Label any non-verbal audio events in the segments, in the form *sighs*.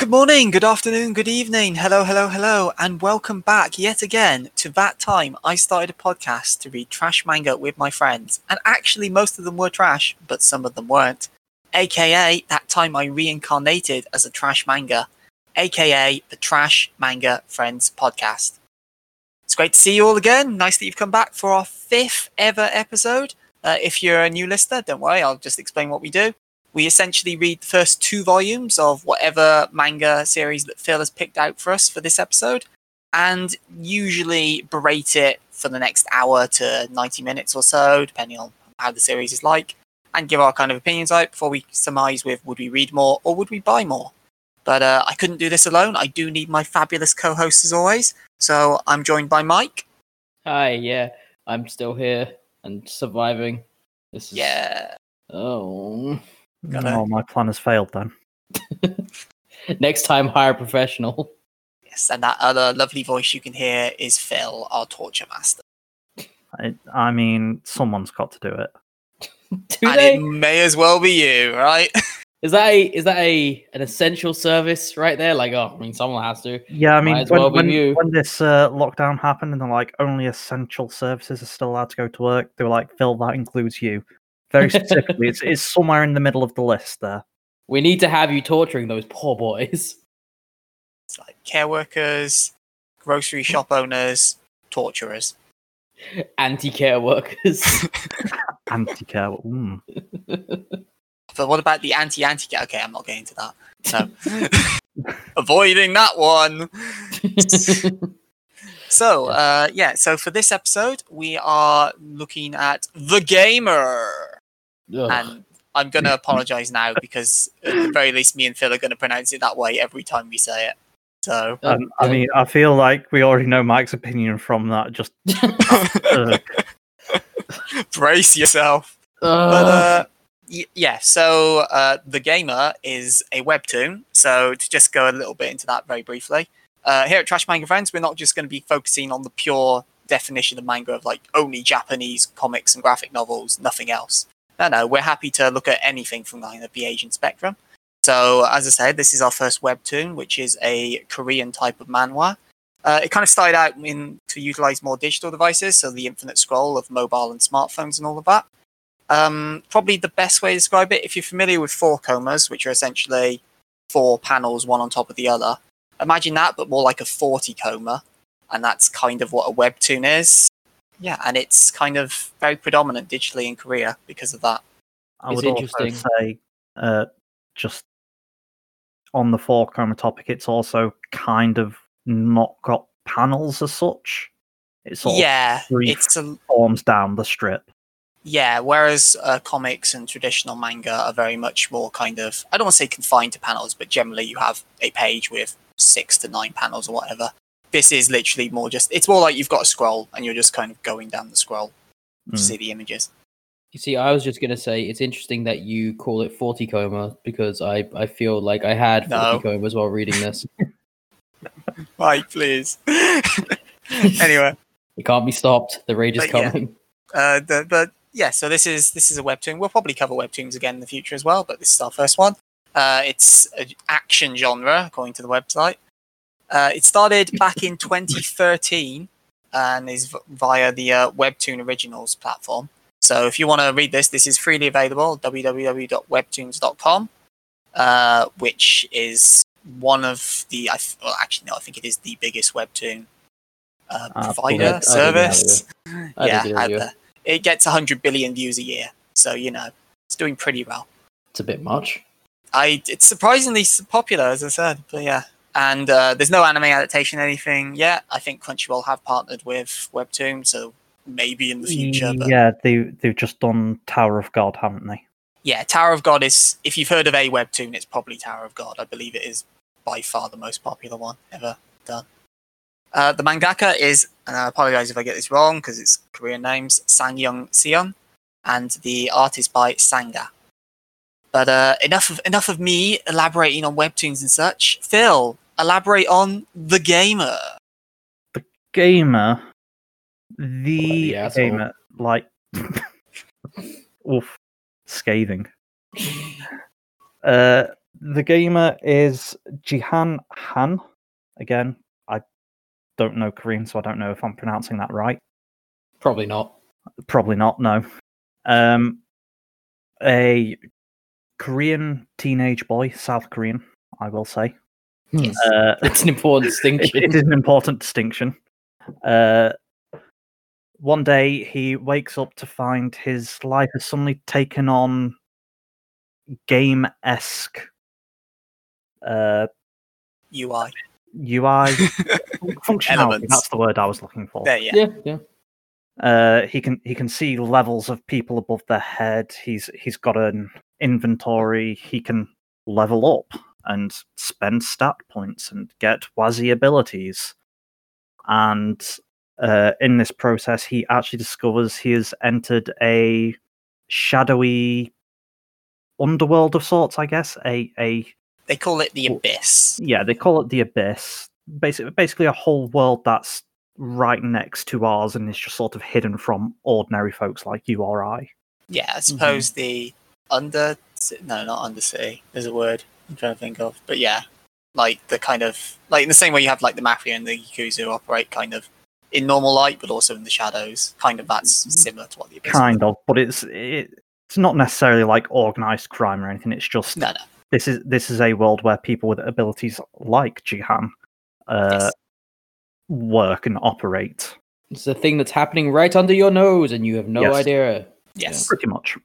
Good morning, good afternoon, good evening. Hello, hello, hello, and welcome back yet again to that time I started a podcast to read trash manga with my friends. And actually, most of them were trash, but some of them weren't. AKA, that time I reincarnated as a trash manga. AKA, the Trash Manga Friends podcast. It's great to see you all again. Nice that you've come back for our fifth ever episode. Uh, if you're a new listener, don't worry, I'll just explain what we do. We essentially read the first two volumes of whatever manga series that Phil has picked out for us for this episode, and usually berate it for the next hour to 90 minutes or so, depending on how the series is like, and give our kind of opinions out before we surmise with would we read more or would we buy more. But uh, I couldn't do this alone. I do need my fabulous co host as always. So I'm joined by Mike. Hi, yeah, I'm still here and surviving. This is Yeah. Oh, Gotta- Oh, my plan has failed then. *laughs* next time hire a professional. Yes, and that other lovely voice you can hear is Phil, our torture master. I, I mean, someone's got to do it. *laughs* Do and they? it may as well be you, right? *laughs* Is that a is that a an essential service right there? Like, oh, I mean, someone has to. Yeah, I mean, Might as when, well be when, you. when this uh, lockdown happened and they're like, only essential services are still allowed to go to work, they were like, Phil, that includes you. Very specifically, it's, it's somewhere in the middle of the list there. We need to have you torturing those poor boys. It's like care workers, grocery shop owners, torturers. Anti-care workers. *laughs* Anti care. Mm. *laughs* But what about the anti anti care? Okay, I'm not getting into that. So *laughs* avoiding that one. So uh, yeah, so for this episode, we are looking at the gamer, Ugh. and I'm gonna apologize now because at the very least, me and Phil are gonna pronounce it that way every time we say it. So Um, I mean, I feel like we already know Mike's opinion from that. Just *laughs* uh, brace yourself. But uh, y- yeah, so uh, the gamer is a webtoon. So to just go a little bit into that very briefly, uh, here at Trash Manga Friends, we're not just going to be focusing on the pure definition of manga of like only Japanese comics and graphic novels, nothing else. No, no, we're happy to look at anything from kind of the Asian spectrum. So as I said, this is our first webtoon, which is a Korean type of manhwa. Uh, it kind of started out in to utilize more digital devices, so the infinite scroll of mobile and smartphones and all of that. Um, probably the best way to describe it, if you're familiar with four comas, which are essentially four panels, one on top of the other, imagine that, but more like a 40 coma. And that's kind of what a webtoon is. Yeah, and it's kind of very predominant digitally in Korea because of that. I It's would also interesting. say, uh, just on the four coma topic, it's also kind of not got panels as such. It's sort of yeah, it's a, forms down the strip. yeah. Whereas uh, comics and traditional manga are very much more kind of I don't want to say confined to panels, but generally you have a page with six to nine panels or whatever. This is literally more just it's more like you've got a scroll and you're just kind of going down the scroll to Mm. see the images. You see, I was just gonna say it's interesting that you call it forty coma because I I feel like I had forty No. comas while reading this. *laughs* Mike, please. *laughs* anyway, it can't be stopped. The rage is But yeah. coming. uh, the, but yeah, so this is this is a webtoon. We'll probably cover webtoons again in the future as well, but this is our first one. Uh, it's an action genre, according to the website. Uh, it started back in 2013 and is v- via the uh, Webtoon Originals platform. So if you want to read this, this is freely available www.webtoons.com, uh, which is one of the, I th- well, actually, no, I think it is the biggest Webtoon uh, Ah, provider I- I think service. Yeah, agree with out you. there. It gets 100 billion views a year. So, you know, it's doing pretty well. It's a bit much. I It's surprisingly popular, as I said, but yeah. And uh, there's no anime adaptation or anything yet. I think Crunchyroll have partnered with Webtoon, so maybe in the future. But Yeah, they they've just done Tower of God, haven't they? yeah, Tower of God is, if you've heard of a Webtoon, it's probably Tower of God. I believe it is by far the most popular one ever done. Uh, the mangaka is, and I apologize if I get this wrong because it's Korean names, Sang Young Seon, and the art is by Sanga. But uh, enough of enough of me elaborating on webtoons and such. Phil, elaborate on the gamer. The gamer, the the gamer, like, *laughs* oof, scathing. Uh, the gamer is Jihan Han. Again, I don't know Korean, so I don't know if I'm pronouncing that right. Probably not. Probably not. No. Um, a Korean teenage boy, South Korean, I will say. Uh, It's an important *laughs* distinction. it is an important distinction. Uh, one day he wakes up to find his life has suddenly taken on game esque uh, UI. UI *laughs* functionality. Elements. That's the word I was looking for. There, yeah. yeah, yeah. Uh, he can he can see levels of people above their head. He's he's got an inventory. He can level up and spend stat points and get Wazzy abilities. And uh, in this process, he actually discovers he has entered a shadowy underworld of sorts. I guess a a They call it the Abyss. yeah they call it the abyss. Basically, basically a whole world that's right next to ours and is just sort of hidden from ordinary folks like you or I. Yeah, I suppose the under no, not undersea. There's a word I'm trying to think of, but yeah, like the kind of like in the same way you have like the mafia and the yakuza operate kind of in normal light, but also in the shadows. Kind of that's similar to what the abyss. kind of, but it's it, it's not necessarily like organized crime or anything. It's just No, no. this is this is a world where people with abilities like Jihan uh, Yes. work and operate. It's a thing that's happening right under your nose, and you have no Yes. idea. Yes. Pretty much.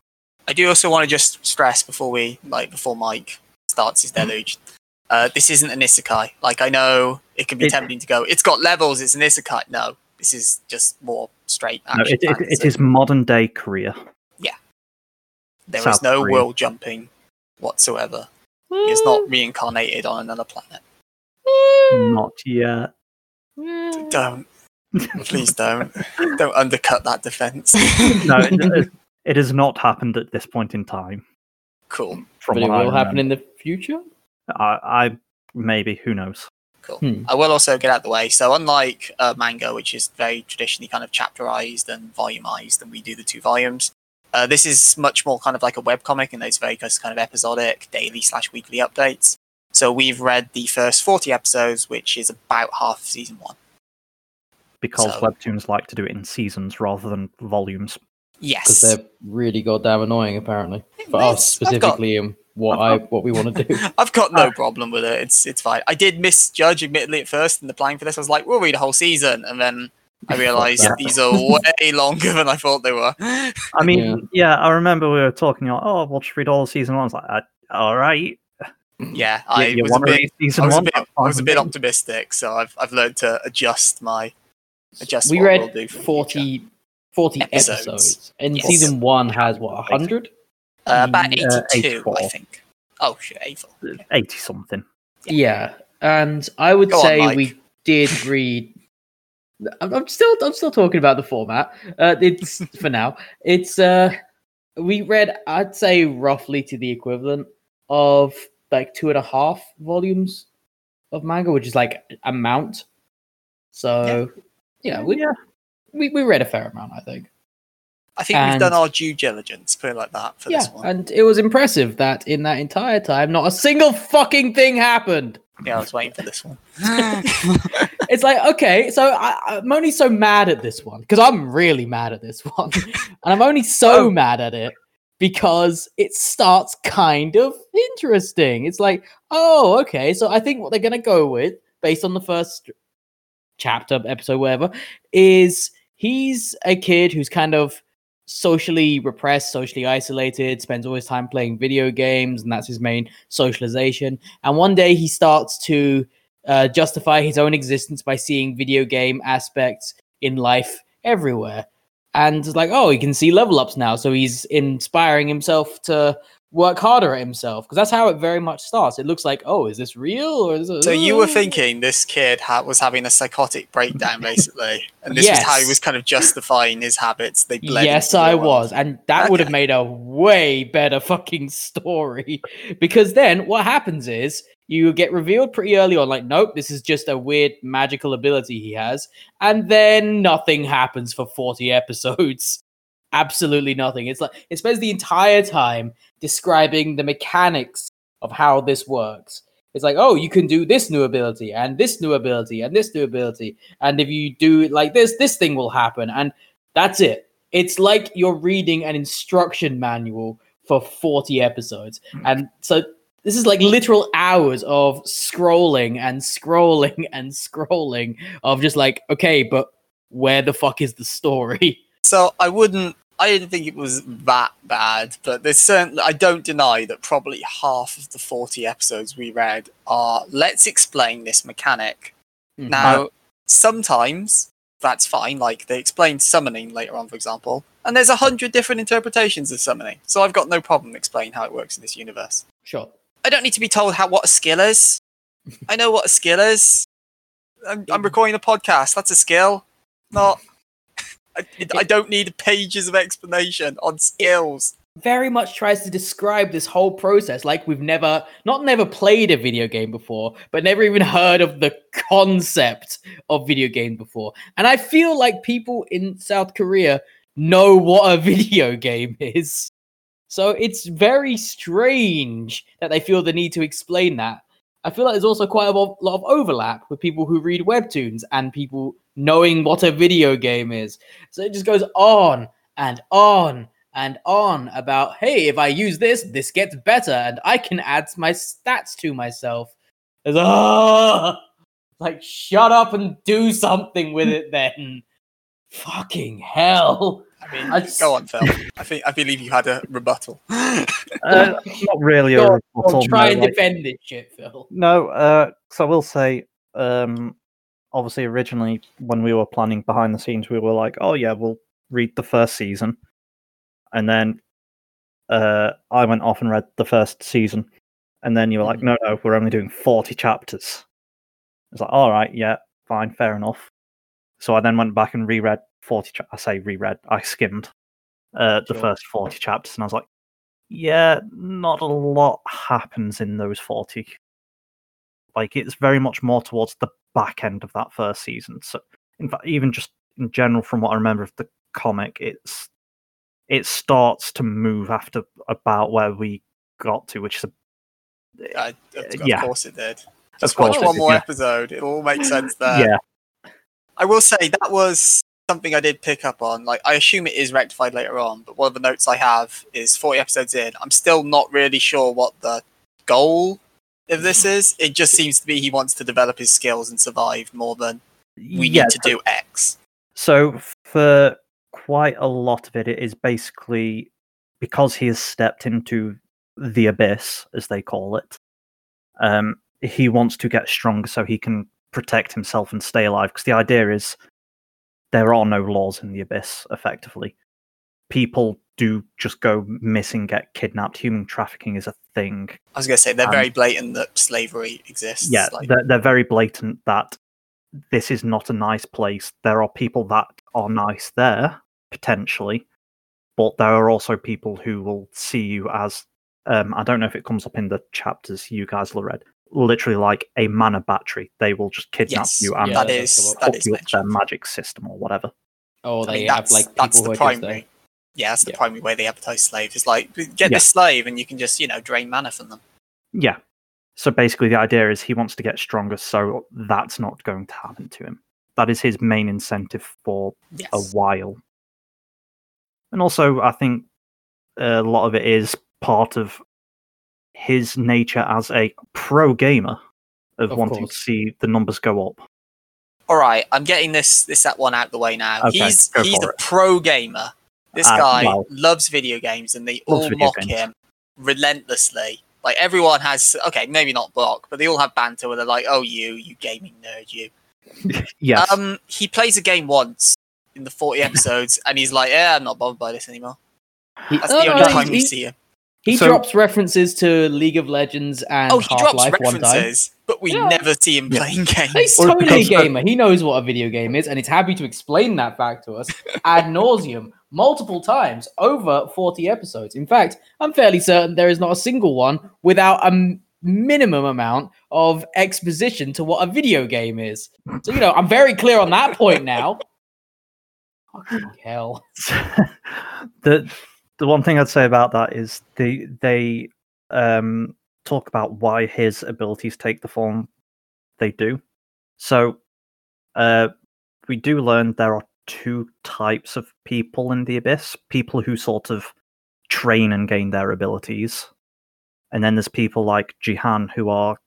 I do also want to just stress before we like before Mike starts his deluge. Uh, this isn't an isekai. Like I know it can be It- tempting to go. It's got levels. It's an isekai. No, this is just more straight No, it, it, it fantasy. is modern day Korea. Yeah. There is South no Korea. world jumping whatsoever. He is not reincarnated on another planet. Not yet. Don't. *laughs* Please don't. don't undercut that defense. *laughs* No, it, *laughs* it- it has not happened at this point in time. cool. From But it will happen in the future. I, I maybe who knows. Cool. Hmm. I will also get out of the way. So, unlike uh, Manga, which is very traditionally kind of chapterized and volumized, and we do the two volumes, uh, this is much more kind of like a webcomic, and those very kind of episodic, daily slash weekly updates. So, we've read the first 40 episodes, which is about half of season one. Because So- webtoons like to do it in seasons rather than volumes. Yes. Because they're really goddamn annoying, apparently for Yes, us I've got- specifically, and what I what we want to do. *laughs* I've got no Uh, problem with it. It's it's fine. I did misjudge, admittedly, at first in the planning for this. I was like, we'll read a whole season, and then I *laughs* realized that. these are way *laughs* longer than I thought they were. I mean, yeah, I remember we were talking. Like, oh, we'll just read all of season one. I was like, uh, all right. yeah, I I you was a bit, season I was a bit, I was a bit optimistic, so I've I've learned to adjust my adjust. we what read we'll do for 40, 40 Episodes. episodes. and Yes. season one has what hundred. Future. Uh, about Uh, eighty-two, 84. I think. Oh shit, eighty-four. eighty something. Yeah, and I would Go say Mike. we did *laughs* read. I'm, I'm still I'm still talking about the format. Uh, it's *laughs* for now. It's uh, we read I'd say roughly to the equivalent of like two and a half volumes of manga, which is like amount. So yeah, we Yeah. we, we read a fair amount, I think. I think we've done our due diligence, put it like that, for yeah, this one. and it was impressive that in that entire time, not a single fucking thing happened. Yeah, I was waiting for this one. *laughs* it's like okay so I, i'm only so mad at this one because i'm really mad at this one *laughs* and i'm only so Oh. mad at it because it starts kind of interesting it's like oh okay so i think what they're gonna go with based on the first chapter episode whatever is he's a kid who's kind of socially repressed socially isolated spends all his time playing video games and that's his main socialization and one day he starts to uh, justify his own existence by seeing video game aspects in life everywhere. And it's like, oh, he can see level ups now, so he's inspiring himself to work harder at himself because that's how it very much starts. It looks like, oh, is this real or is it? So you were thinking this kid ha- was having a psychotic breakdown, *laughs* basically, and this was how he was kind of justifying his habits. They bled. Yes, the I was, and that would have made a way better fucking story. *laughs* Because then what happens is you get revealed pretty early on, like, nope, this is just a weird magical ability he has, and then nothing happens for 40 *laughs* episodes. Absolutely nothing. It's like it spends the entire time describing the mechanics of how this works. It's like, oh, you can do this new ability and this new ability and this new ability. And if you do it like this, this thing will happen. And that's it. It's like you're reading an instruction manual for 40 episodes. Hmm. And so this is like literal hours of scrolling and scrolling *laughs* and scrolling of just like, okay, but where the fuck is the story? So I wouldn't. I didn't think it was that bad, but there's certainly. I don't deny that probably half of the 40 episodes we read are let's explain this mechanic. Mhm. Now, sometimes that's fine. Like they explain summoning later on, for example, and there's a hundred different interpretations of summoning. So I've got no problem explaining how it works in this universe. Sure. I don't need to be told how what a skill is. *laughs* I know what a skill is. I'm, I'm recording a podcast. That's a skill. Not. I, I don't need pages of explanation on skills. very much tries to describe this whole process like we've never not never played a video game before but never even heard of the concept of video game before. And i feel like people in south korea know what a *laughs* video game is. So it's very strange that they feel the need to explain that i feel like there's also quite a lot of overlap with people who read webtoons and people knowing what a video game is. So it just goes on and on and on about hey if i use this this gets better and i can add my stats to myself. It's, like shut up and do something with it then. Fucking hell I mean, I just- go on, Phil. I think I believe you had a rebuttal. *laughs* Uh, not really a Go on, rebuttal, try no, and like- defend this shit phil No, uh, so I will say, um, obviously, originally when we were planning behind the scenes, we were like, "Oh yeah, we'll read the first season," and then uh, I went off and read the first season, and then you were like, "No, no, we're only doing forty chapters." It's like, "All right, yeah, fine, fair enough." So I then went back and reread forty. Cha- I say reread. I skimmed uh, the Sure. first forty chapters, and I was like, "Yeah, not a lot happens in those forty like it's very much more towards the back end of that first season. So, in fact, even just in general, from what I remember of the comic, it's it starts to move after about where we got to, which is a, I, of, of yeah. course it did. Just watch one did, more yeah. episode. It'll all make sense *laughs* there. yeah, I will say that was something I did pick up on. Like, I assume it is rectified later on, but one of the notes I have is 40 episodes in. I'm still not really sure what the goal of this is. It just seems to be he wants to develop his skills and survive more than we yeah. need to do X. So for quite a lot of it, it is basically because he has stepped into the abyss, as they call it. Um, he wants to get stronger so he can protect himself and stay alive. Because the idea is there are no laws in the abyss. Effectively, people do just go missing, get kidnapped. Human trafficking is a thing. I was going to say, they're very blatant that slavery exists. Yeah, like, they're, they're very blatant that this is not a nice place. There are people that are nice there, potentially, but there are also people who will see you as um, I don't know if it comes up in the chapters you guys will read. Literally like a mana battery. They will just kidnap Yes, you and Yeah, that that is does come up. that hook is you up their magic system or whatever. oh I they mean, have that's, like that's people the who are just primary. Yeah, that's the Yeah. primary way they advertise slaves. Is like get Yeah. this slave, and you can just you know drain mana from them. Yeah. So basically, the idea is he wants to get stronger, so that's not going to happen to him. That is his main incentive for Yes. a while. And also, I think a lot of it is part of his nature as a pro gamer of, Of wanting course. to see the numbers go up. All right, I'm getting this this that one out the way now. Okay, he's he's a it. pro gamer. This Uh, guy well- loves video games, and they all mock games. him relentlessly. Like everyone has, okay, maybe not block, but they all have banter where they're like, "Oh, you, you gaming nerd, you." *laughs* Yes. Um, he plays a game once in the 40 episodes, and he's like, "Yeah, I'm not bothered by this anymore." He, That's oh, the no, only he- time we see him. He So- drops references to League of Legends and Oh, he drops Half-Life one time. references, but we Yeah. never see him playing *laughs* games. He's totally a gamer. He knows what a video game is, and he's happy to explain that fact to us *laughs* ad nauseum multiple times over 40 episodes. In fact, I'm fairly certain there is not a single one without a m- minimum amount of exposition to what a video game is. So, you know, I'm very clear on that point now. *laughs* Fucking hell. the the one thing I'd say about that is they they um talk about why his abilities take the form they do. So, uh, we do learn there are two types of people in the abyss people who sort of train and gain their abilities. And then there's people like Jihan who are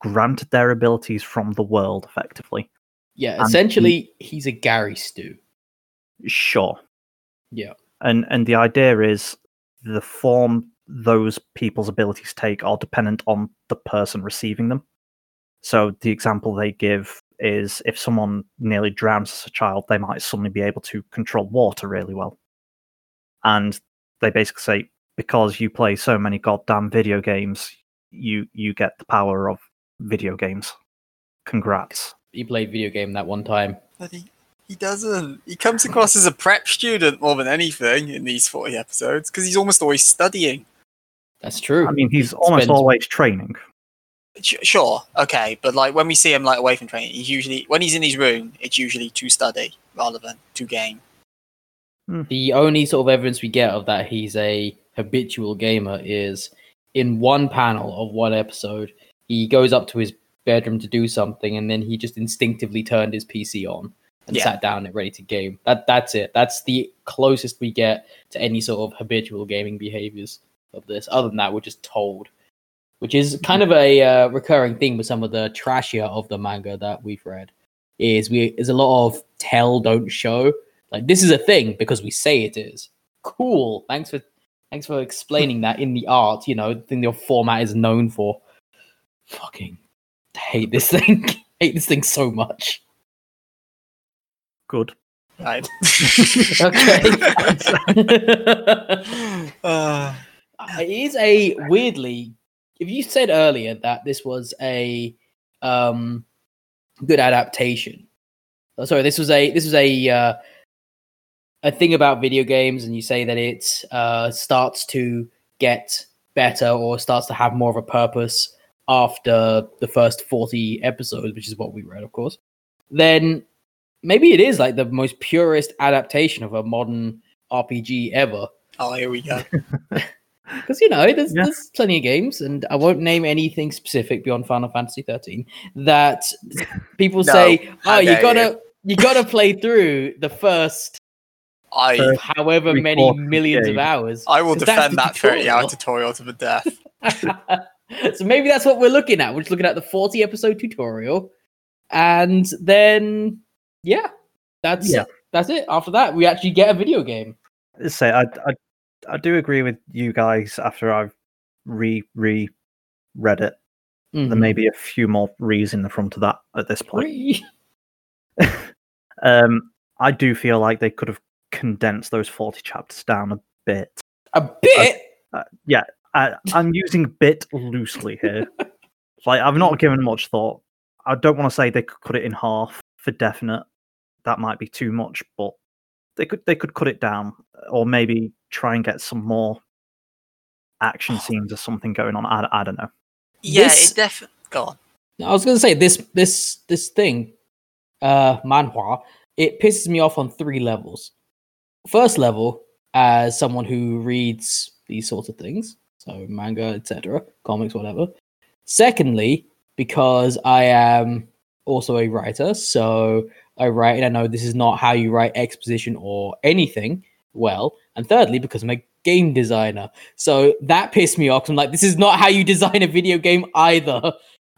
granted their abilities from the world effectively. Yeah, essentially, he's a Gary Stu. Sure. Yeah. And and the idea is the form those people's abilities take are dependent on the person receiving them. So the example they give is if someone nearly drowns as a child, they might suddenly be able to control water really well. And they basically say, because you play so many goddamn video games, you you get the power of video games. Congrats. You played video game that one time. But he, he doesn't. He comes across as a prep student more than anything in these 40 episodes because he's almost always studying. That's true. I mean, he's almost Spends- always training. Sure, okay, but like when we see him like away from training, he's usually when he's in his room, it's usually to study rather than to game. Hmm. the only sort of evidence we get of that he's a habitual gamer is in one panel of one episode he goes up to his bedroom to do something and then he just instinctively turned his pc on and Yeah. sat down and ready to game that that's it that's the closest we get to any sort of habitual gaming behaviors of this other than that we're just told which is kind of a uh, recurring thing with some of the trashier of the manga that we've read is we there's a lot of tell don't show like this is a thing because we say it is. Cool. Thanks for thanks for explaining that in the art. You know, the thing your format is known for. Fucking hate this *laughs* thing. hate this thing so much. Good. Right. *laughs* Okay. *laughs* uh, it is a weirdly. If you said earlier that this was a um good adaptation, oh, sorry, this was a this was a uh, a thing about video games, and you say that it uh, starts to get better or starts to have more of a purpose after the first forty episodes, which is what we read, of course. Then maybe it is like the most purest adaptation of a modern RPG ever. oh, here we go. *laughs* Because you know, there's Yeah. there's plenty of games, and I won't name anything specific beyond Final Fantasy 13 that people No, say, how "Oh, you gotta you gotta play through the first I First however many three-quarters of millions of hours." I will defend that 30 hour tutorial. tutorial to the death. *laughs* so maybe that's what we're looking at. We're just looking at the 40 episode tutorial, and then yeah, that's Yeah. that's it. After that, we actually get a video game. Say I, I I do agree with you guys after I've re re read it. There Mhm. may be a few more re's in the front of that at this point. *laughs* *laughs* Um, I do feel like they could have condensed those forty chapters down a bit. a bit. I, I'm using bit loosely here. *laughs* like I've not given much thought. I don't want to say they could cut it in half for definite. That might be too much, but they could they could cut it down, or maybe try and get some more action scenes or something going on. I, I don't know. Yeah, This- it definitely. Go on. I was gonna say this this this thing, uh, manhwa. It pisses me off on three levels. First level, as someone who reads these sorts of things, so manga, etc., comics, whatever. Secondly, because I am also a writer, so I write and I know this is not how you write exposition or anything well. And thirdly, because I'm a game designer, so that pissed me off. I'm like, this is not how you design a video game either.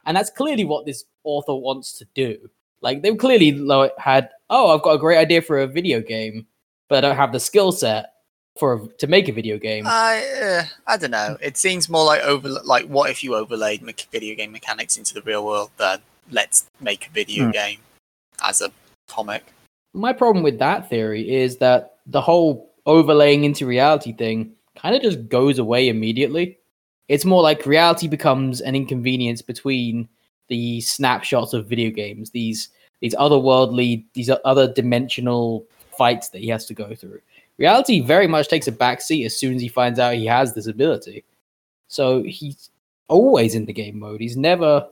And that's clearly what this author wants to do. Like they've clearly lo- had, oh, I've got a great idea for a video game, but I don't have the skill set for to make a video game. I uh, I don't know. It seems more like over like what if you overlaid me- video game mechanics into the real world than let's make a video Hmm. game as a comic. My problem with that theory is that the whole overlaying into reality thing kind of just goes away immediately. It's more like reality becomes an inconvenience between the snapshots of video games, these these otherworldly, these other dimensional fights that he has to go through. Reality very much takes a backseat as soon as he finds out he has this ability. So he's always in the game mode. He's never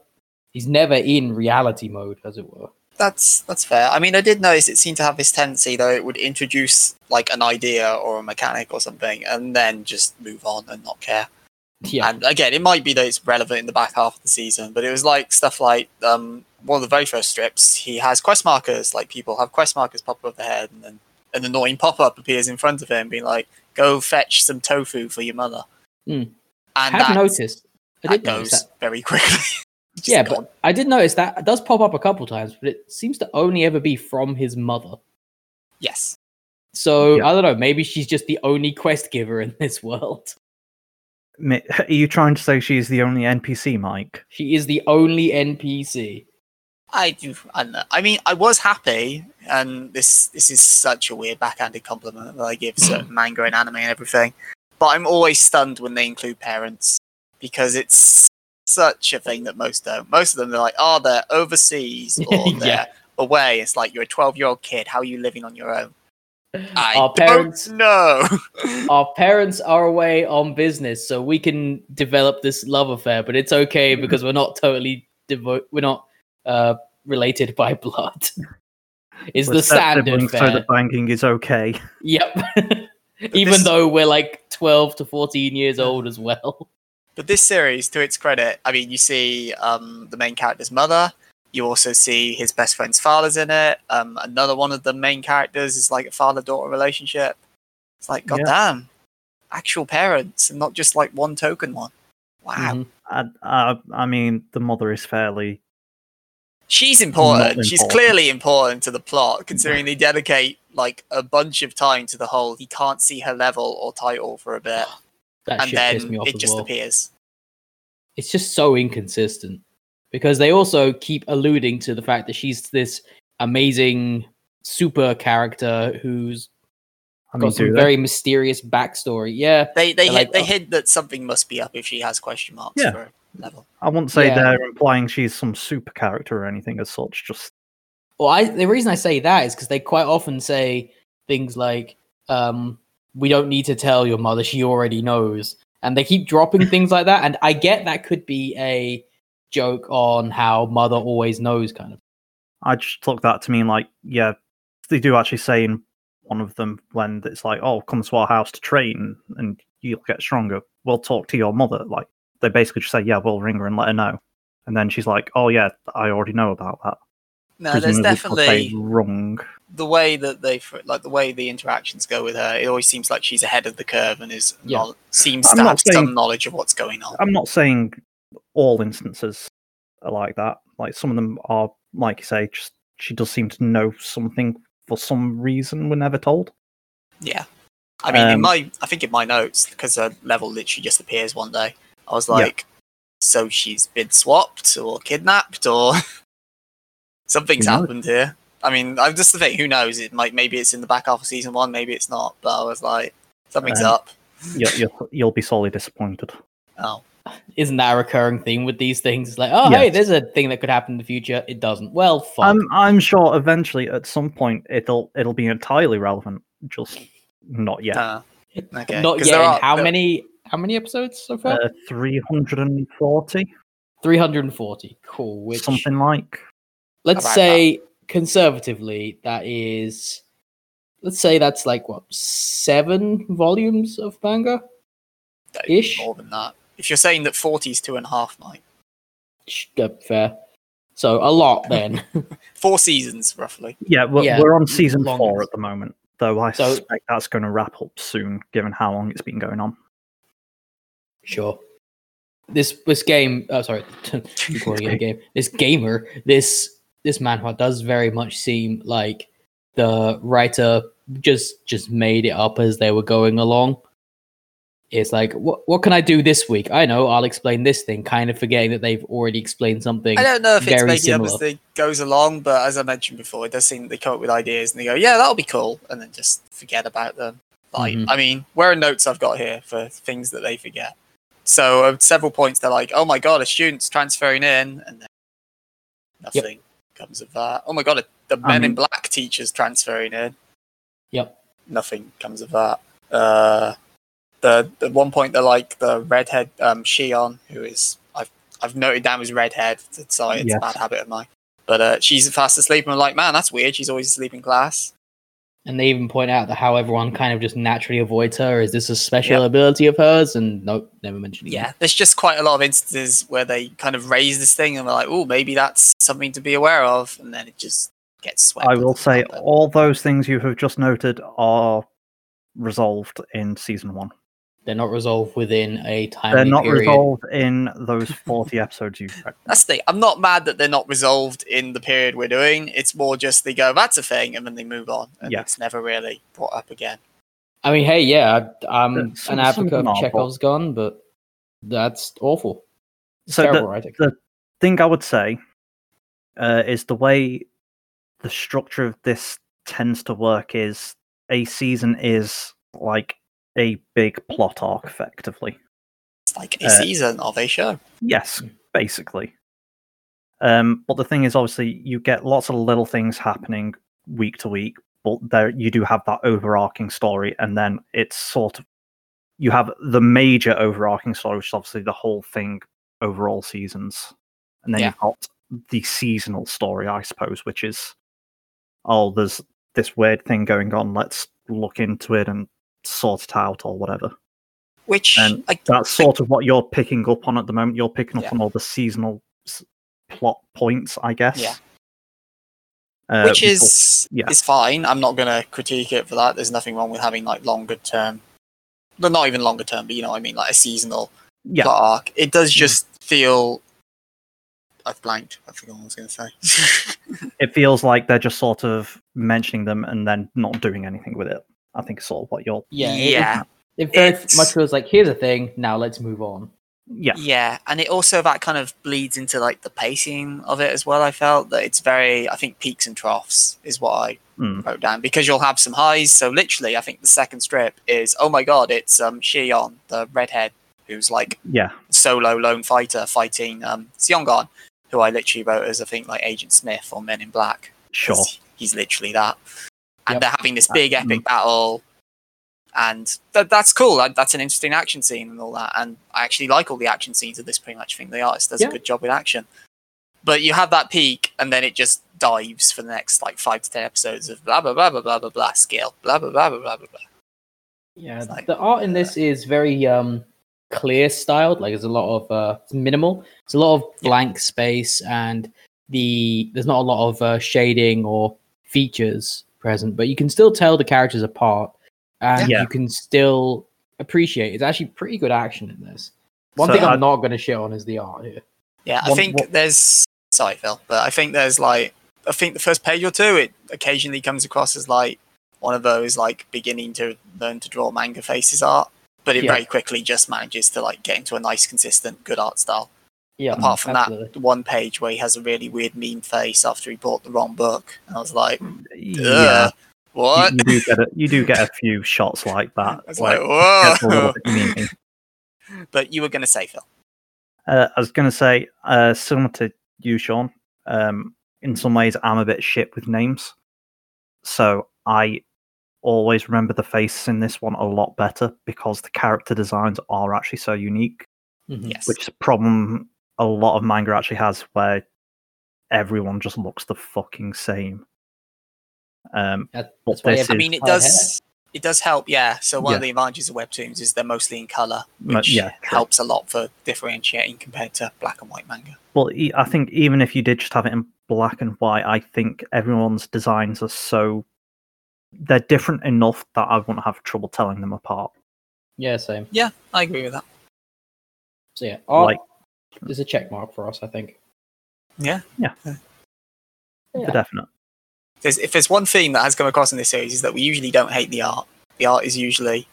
he's never in reality mode, as it were. That's that's fair. I mean, I did notice it seemed to have this tendency though it would introduce like an idea or a mechanic or something, and then just move on and not care. Yeah. And again, it might be that it's relevant in the back half of the season, but it was like stuff like um, one of the very first strips. He has quest markers, like people have quest markers pop above their head, and then an annoying pop up appears in front of him, being like, "Go fetch some tofu for your mother." Hmm. And I have that, noticed. I that did notice goes that. very *laughs* quickly. Just Yeah, gone. but I did notice that it does pop up a couple times, but it seems to only ever be from his mother. yes, So Yeah. I don't know. Maybe she's just the only quest giver in this world. Are you trying to say she's the only NPC, Mike? She is the only NPC. I do. I. I mean, I was happy, and this this is such a weird backhanded compliment that I give certain *laughs* manga and anime and everything. But I'm always stunned when they include parents because it's such a thing that most don't. Most of them they're like, oh, they're overseas *laughs* or they're Yeah. away. It's like you're a 12 year old kid. How are you living on your own? I Our parents- don't. *laughs* *laughs* Our parents are away on business, so we can develop this love affair. But it's okay because we're not totally devo- we're not uh, related by blood. Is We're the standard siblings, so fare? the banking is okay. Yep. Even this- though we're like twelve to fourteen years old as well. But this series, to its credit, I mean, you see um, the main character's mother. You also see his best friend's father's in it. Um, another one of the main characters is like a father-daughter relationship. It's like, Yeah. goddamn, actual parents, and not just like one token one. Wow, Mhm. I, I, I mean, the mother is fairly. she's important. Not She's clearly important to the plot, considering they dedicate like a bunch of time to the whole. He can't see her level or title for a bit, *gasps* That and shit pissed me off it as just well. appears. it's just so inconsistent because they also keep alluding to the fact that she's this amazing super character who's I mean, got some very mysterious backstory. Yeah, They they They're like, they oh. hint that something must be up if she has question marks Yeah. for a level. I wouldn't say Yeah. they're implying she's some super character or anything as such. Just Well, I the reason I say that is because they quite often say things like, um, "We don't need to tell your mother; she already knows," and they keep dropping things like that. And I get that could be a joke on how mother always knows, kind of. I just took that to mean like, yeah, they do actually say in one of them when it's like, oh, come to our house to train and you'll get stronger. We'll talk to your mother. Like they basically just say, yeah, we'll ring her and let her know. And then she's like, oh yeah, I already know about that. No, there's Presumably 'cause they definitely wrong. the way that they like the way the interactions go with her. It always seems like she's ahead of the curve and is Yeah. knowl- seems I'm to not have some knowledge of what's going on. I'm not saying all instances are like that. Like some of them are, like you say, just she does seem to know something for some reason we're never told. Yeah, I mean, in Um, my I think in my notes because her level literally just appears one day. I was Yeah. like, so she's been swapped or kidnapped or *laughs* *laughs* something's Who knows? happened here. I mean, I'm just the thing. Who knows? It might maybe it's in the back half of season one, maybe it's not. But I was like, something's Um, up. You, you'll, you'll be sorely disappointed. Oh, Isn't that a recurring theme with these things? It's like, oh, hey, there's a thing that could happen in the future. It doesn't. Well, fuck. I'm I'm sure eventually at some point it'll it'll be entirely relevant. Just not yet. uh, okay. Not 'Cause yet. are- how there- many? How many episodes so far? Uh, Three hundred and forty, Three hundred and forty. Cool. Which something like. Let's Around say conservatively that is let's say that's like what seven volumes of manga? That'd ish? more than that. If you're saying that 40 is two and a half, Mike, uh, fair. So a lot then. *laughs* *laughs* Four seasons roughly. Yeah, we're, Yeah, we're on season long four as- at the moment, though I So- suspect that's going to wrap up soon, given how long it's been going on. sure. This this game oh sorry. I'm calling it a game. This gamer this this manhwa does very much seem like the writer just just made it up as they were going along it's like what what can i do this week i know i'll explain this thing kind of forgetting that they've already explained something I don't know if it's making up as similar. it goes along, but as I mentioned before, it does seem that they come up with ideas and they go, "Yeah, that'll be cool," and then just forget about them. Like, Mhm. I mean, where are notes I've got here for things that they forget? So at several points, they're like, "Oh my god, a student's transferring in," and then nothing comes of that. Oh my god, a, the Men in Black teacher's transferring in. Yep. Nothing comes of that. Uh, the at one point they're like the redhead um, Shion, who is I've I've noted down as redhead. Sorry, it's Yes. a bad habit of mine. But uh, she's fast asleep, and I'm like, man, that's weird. She's always asleep in class. And they even point out that how everyone kind of just naturally avoids her. Is this a special ability of hers? And nope, never mentioned it. Yeah, there's just quite a lot of instances where they kind of raise this thing and we're like, oh, maybe that's something to be aware of, and then it just gets swept. I will say all those things you have just noted are resolved in season one. They're not resolved within a time. They're not period. resolved in those 40 episodes you've read. *laughs* That's the. I'm not mad that they're not resolved in the period we're doing. It's more just they go, that's a thing, and then they move on, and Yeah. it's never really brought up again. I mean, hey, yeah, I- I'm an some- some advocate of of them are, but- Chekhov's gun, but that's awful. It's So the- terrible writing. the thing I would say uh, is the way the structure of this tends to work is a season is like a big plot arc, effectively. It's like a Uh, season of a show. Yes, basically. Um, but the thing is, obviously, you get lots of little things happening week to week, but there you do have that overarching story, and then it's sort of you have the major overarching story, which is obviously the whole thing over all seasons, and then Yeah. you've got the seasonal story, I suppose, which is oh, there's this weird thing going on. Let's look into it and sort it out, or whatever. Which and I, That's sort of what you're picking up on at the moment. You're picking up Yeah. on all the seasonal s- plot points, I guess. Yeah. Uh, which is yeah. is fine. I'm not gonna critique it for that. There's nothing wrong with having like longer term, well, not even longer term, but you know what I mean, like a seasonal yeah. plot arc. It does Mm. just feel. I've blanked. I forgot what I was gonna say. *laughs* It feels like they're just sort of mentioning them and then not doing anything with it. I think sort of what you're. yeah, yeah, It, very It's- much feels like here's a thing. Now let's move on. Yeah. yeah, and it also that kind of bleeds into like the pacing of it as well. I felt that it's very. I think peaks and troughs is what I Mm. wrote down because you'll have some highs. So literally, I think the second strip is oh my god, it's um Shion, the redhead who's like Yeah. solo lone fighter fighting um Seongon, who I literally wrote as I think like Agent Smith or Men in Black. Sure. He's literally that. And Yep. they're having this big Uh, epic battle. And that, that's cool. That, that's an interesting action scene and all that. And I actually like all the action scenes of this pretty much. I think the artist does Yeah. a good job with action. But you have that peak and then it just dives for the next like five to ten episodes of blah blah blah blah blah blah blah skill. Blah blah blah blah blah blah blah. Yeah, like- the art in this is very um clear styled. Like there's a lot of uh minimal. There's a lot of Yeah. blank space and the there's not a lot of uh, shading or features present, but you can still tell the characters apart and Yeah. you can still appreciate. It's actually pretty good action in this. One So thing I- I'm not going to shit on is the art here. Yeah, I One- think what- there's sorry, Phil, but I think there's like I think the first page or two, it occasionally comes across as like one of those like beginning to learn to draw manga faces art, but it Yeah. very quickly just manages to like get into a nice, consistent, good art style. Yeah, Apart from absolutely. that one page where he has a really weird meme face after he bought the wrong book, and I was like, Yeah. Ugh, You, what? you do get a, you do get a few shots like *laughs* that. I was where like, it gets a little whoa! *laughs* but you were gonna say, Phil. Uh, I was going to say, uh, similar to you, Sean, um, in some ways, I'm a bit shit with names. So I always remember the faces in this one a lot better because the character designs are actually so unique, Mhm. Yes. which is a problem a lot of manga actually has where everyone just looks the fucking same. Um, that's why this I mean, it yeah. does. It does help, yeah. So one of the advantages of webtoons is they're mostly in color, which yeah, helps a lot for differentiating compared to black and white manga. Well, I think even if you did just have it in black and white, I think everyone's designs are so they're different enough that I wouldn't have trouble telling them apart. yeah, same. Yeah, I agree with that. So yeah, art Like- is a check mark for us, I think. Yeah. Yeah. For definite. There's, if there's one theme that has come across in this series is that we usually don't hate the art. The art is usually,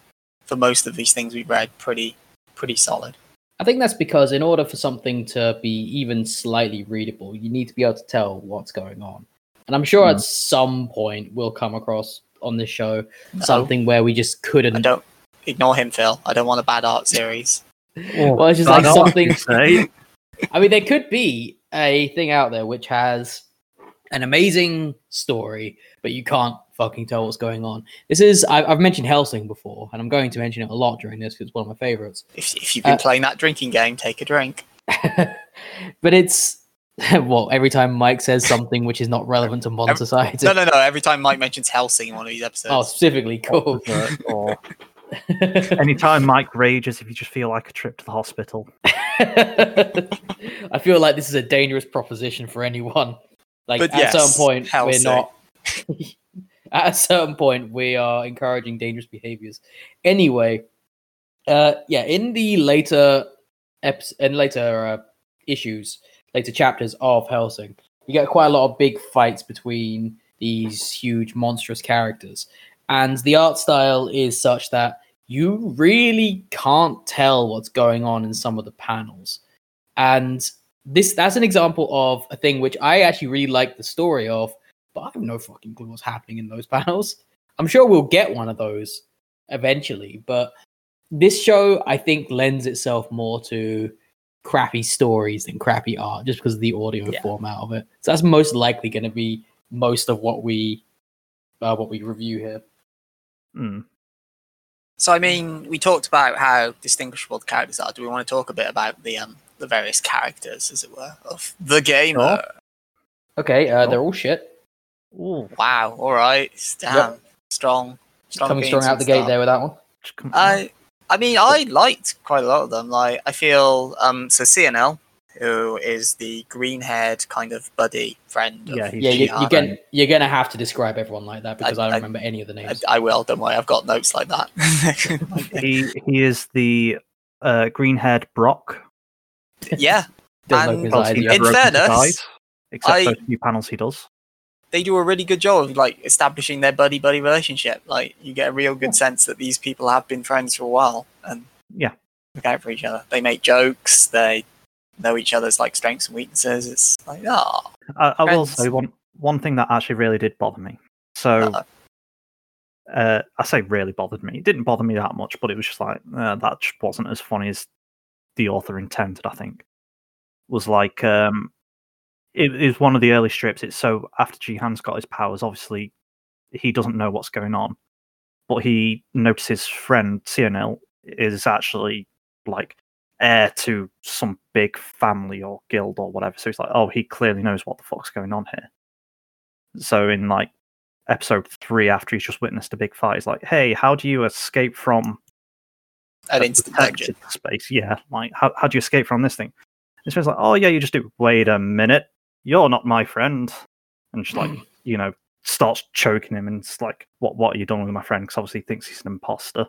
for most of these things we've read, pretty pretty solid. I think that's because in order for something to be even slightly readable, you need to be able to tell what's going on. And I'm sure Mm. at some point we'll come across on this show No, something where we just couldn't. I don't ignore him, Phil. I don't want a bad art series. Well, it's just like something. say. *laughs* I mean, there could be a thing out there which has an amazing story, but you can't fucking tell what's going on. This is I, I've mentioned Hellsing before, and I'm going to mention it a lot during this because it's one of my favorites. If, if you've been Uh, playing that drinking game, take a drink. *laughs* but it's *laughs* well, every time Mike says something which is not relevant to modern Every- society. No, no, no. Every time Mike mentions Hellsing in one of these episodes. Oh, specifically, cool. or *laughs* anytime Mike rages if you just feel like a trip to the hospital. *laughs* I feel like this is a dangerous proposition for anyone. Like But at a certain point, we're not. *laughs* at a certain point, we are encouraging dangerous behaviors. Anyway, uh, yeah, in the later eps- in later uh, issues, later chapters of Hellsing, you get quite a lot of big fights between these huge monstrous characters, and the art style is such that you really can't tell what's going on in some of the panels. And this that's an example of a thing which I actually really like the story of, but I have no fucking clue what's happening in those *laughs* panels. I'm sure we'll get one of those eventually, but this show I think lends itself more to crappy stories than crappy art just because of the audio Yeah. format of it. So that's most likely going to be most of what we uh, what we review here. Mm. So I mean, we talked about how distinguishable the characters are. Do we want to talk a bit about the um the various characters, as it were, of the gamer? Okay, uh, Oh. they're all shit. Ooh, Wow. All right. Damn. Strong. Strong Coming strong out the from gate there with that one. I I mean, I liked quite a lot of them. Like, I feel um so CNL, who is the green-haired kind of buddy friend. Yeah, he's Yeah, you, Jihan. you're gonna you're gonna have to describe everyone like that because I, I- don't I- remember any of the names. I, I will. Don't worry. I've got notes like that. *laughs* he he is the uh, green-haired Brock. yeah, *laughs* Don't know and- his Because eyes. In never opens his fairness, eyes, except I- those few panels he does. they do a really good job of like establishing their buddy buddy relationship. Like you get a real good sense that these people have been friends for a while and Yeah. look out for each other. They make jokes. They know each other's like strengths and weaknesses. It's like oh, I, I will say one one thing that actually really did bother me. So uh, uh, I say really bothered me. It didn't bother me that much, but it was just like uh, that just wasn't as funny as the author intended. I think was like um, it is one of the early strips. It's so after Jihan's got his powers, obviously he doesn't know what's going on, but he notices friend CNL is actually like heir to some big family or guild or whatever. So he's like, oh, he clearly knows what the fuck's going on here. So in like episode three, after he's just witnessed a big fight, he's like, hey, how do you escape from an instant dungeon. space? Yeah, like how how do you escape from this thing? And so he's like, oh yeah, you just do. Wait a minute, you're not my friend, and just like *clears throat* you know starts choking him and it's like, what what are you doing with my friend? Because obviously he thinks he's an imposter.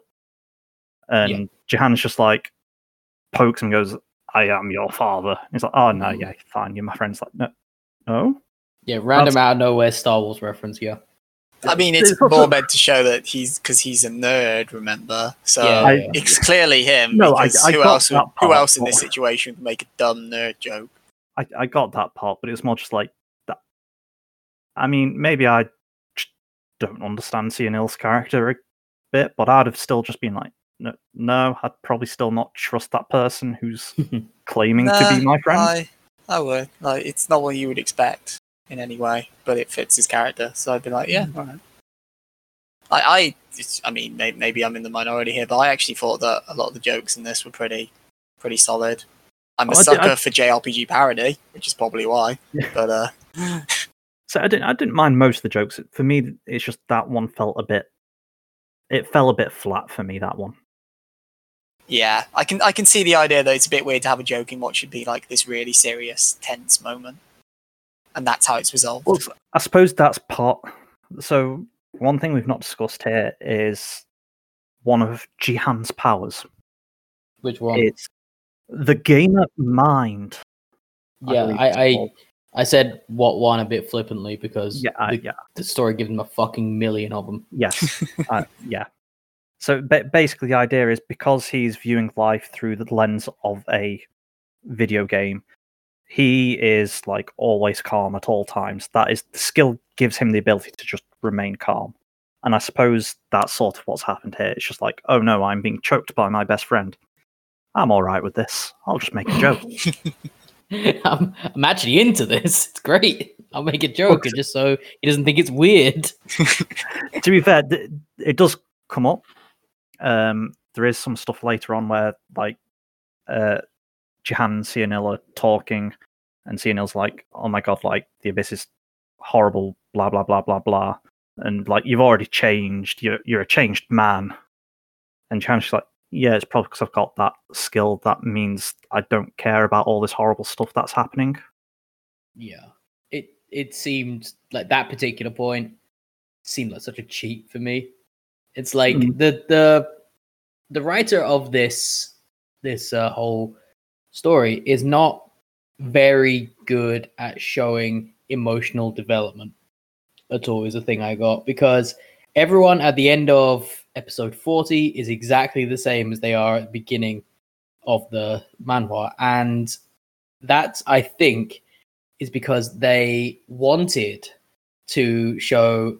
And Jahan's just like pokes him and goes, I am your father. And he's like, oh no, hmm. yeah, fine, you're my friend. It's like, no, no. yeah, random that's- out of nowhere Star Wars reference. Yeah, I mean, it's It's more meant to show that he's because he's a nerd. Remember, so Yeah, yeah. it's clearly him. No, I- I who got else? Would, who else in this situation would make a dumb nerd joke? I, I got that part, but it was more just like that. I mean, maybe I just don't understand CNL's character a bit, but I'd have still just been like, no, no, I'd probably still not trust that person who's *laughs* claiming to be my friend. I, I would. Like, it's not what you would expect in any way, but it fits his character. So I'd be like, yeah, all right. I, I, I mean, may, maybe I'm in the minority here, but I actually thought that a lot of the jokes in this were pretty, pretty solid. I'm a Oh, sucker I- for JRPG parody, which is probably why. Yeah. But uh, So I didn't, I didn't mind most of the jokes. For me, it's just that one felt a bit. It fell a bit flat for me. That one. Yeah, I can, I can see the idea though. it's a bit weird to have a joke in what should be like this really serious, tense moment, and that's how it's resolved. Well, I suppose that's part. So one thing we've not discussed here is one of Jihan's powers. which one? It's the gamer mind. yeah, believe I I. I said what one a bit flippantly because yeah, I- the, yeah, the story gives him a fucking million of them. yes, *laughs* uh, yeah. So ba- basically, the idea is because he's viewing life through the lens of a video game, he is like always calm at all times. That is the skill gives him the ability to just remain calm. And I suppose that's sort of what's happened here. It's just like, oh no, I'm being choked by my best friend. I'm all right with this. I'll just make a joke. *laughs* *laughs* I'm, I'm actually into this. It's great. I'll make a joke just so he doesn't think it's weird. *laughs* to be fair, th- it does come up. Um, there is some stuff later on where, like, uh, Jahan and CNL are talking, and Xehanil's like, "Oh my god, like the abyss is horrible, blah blah blah blah blah," and like you've already changed. You're you're a changed man, and Jahan's like, "Yeah, it's probably because I've got that skill. That means I don't care about all this horrible stuff that's happening." Yeah. It it seemed like that particular point seemed like such a cheat for me. It's like Mm. the the the writer of this this uh, whole story is not very good at showing emotional development at all is the thing I got because everyone at the end of episode 40 is exactly the same as they are at the beginning of the manhwa and that I think is because they wanted to show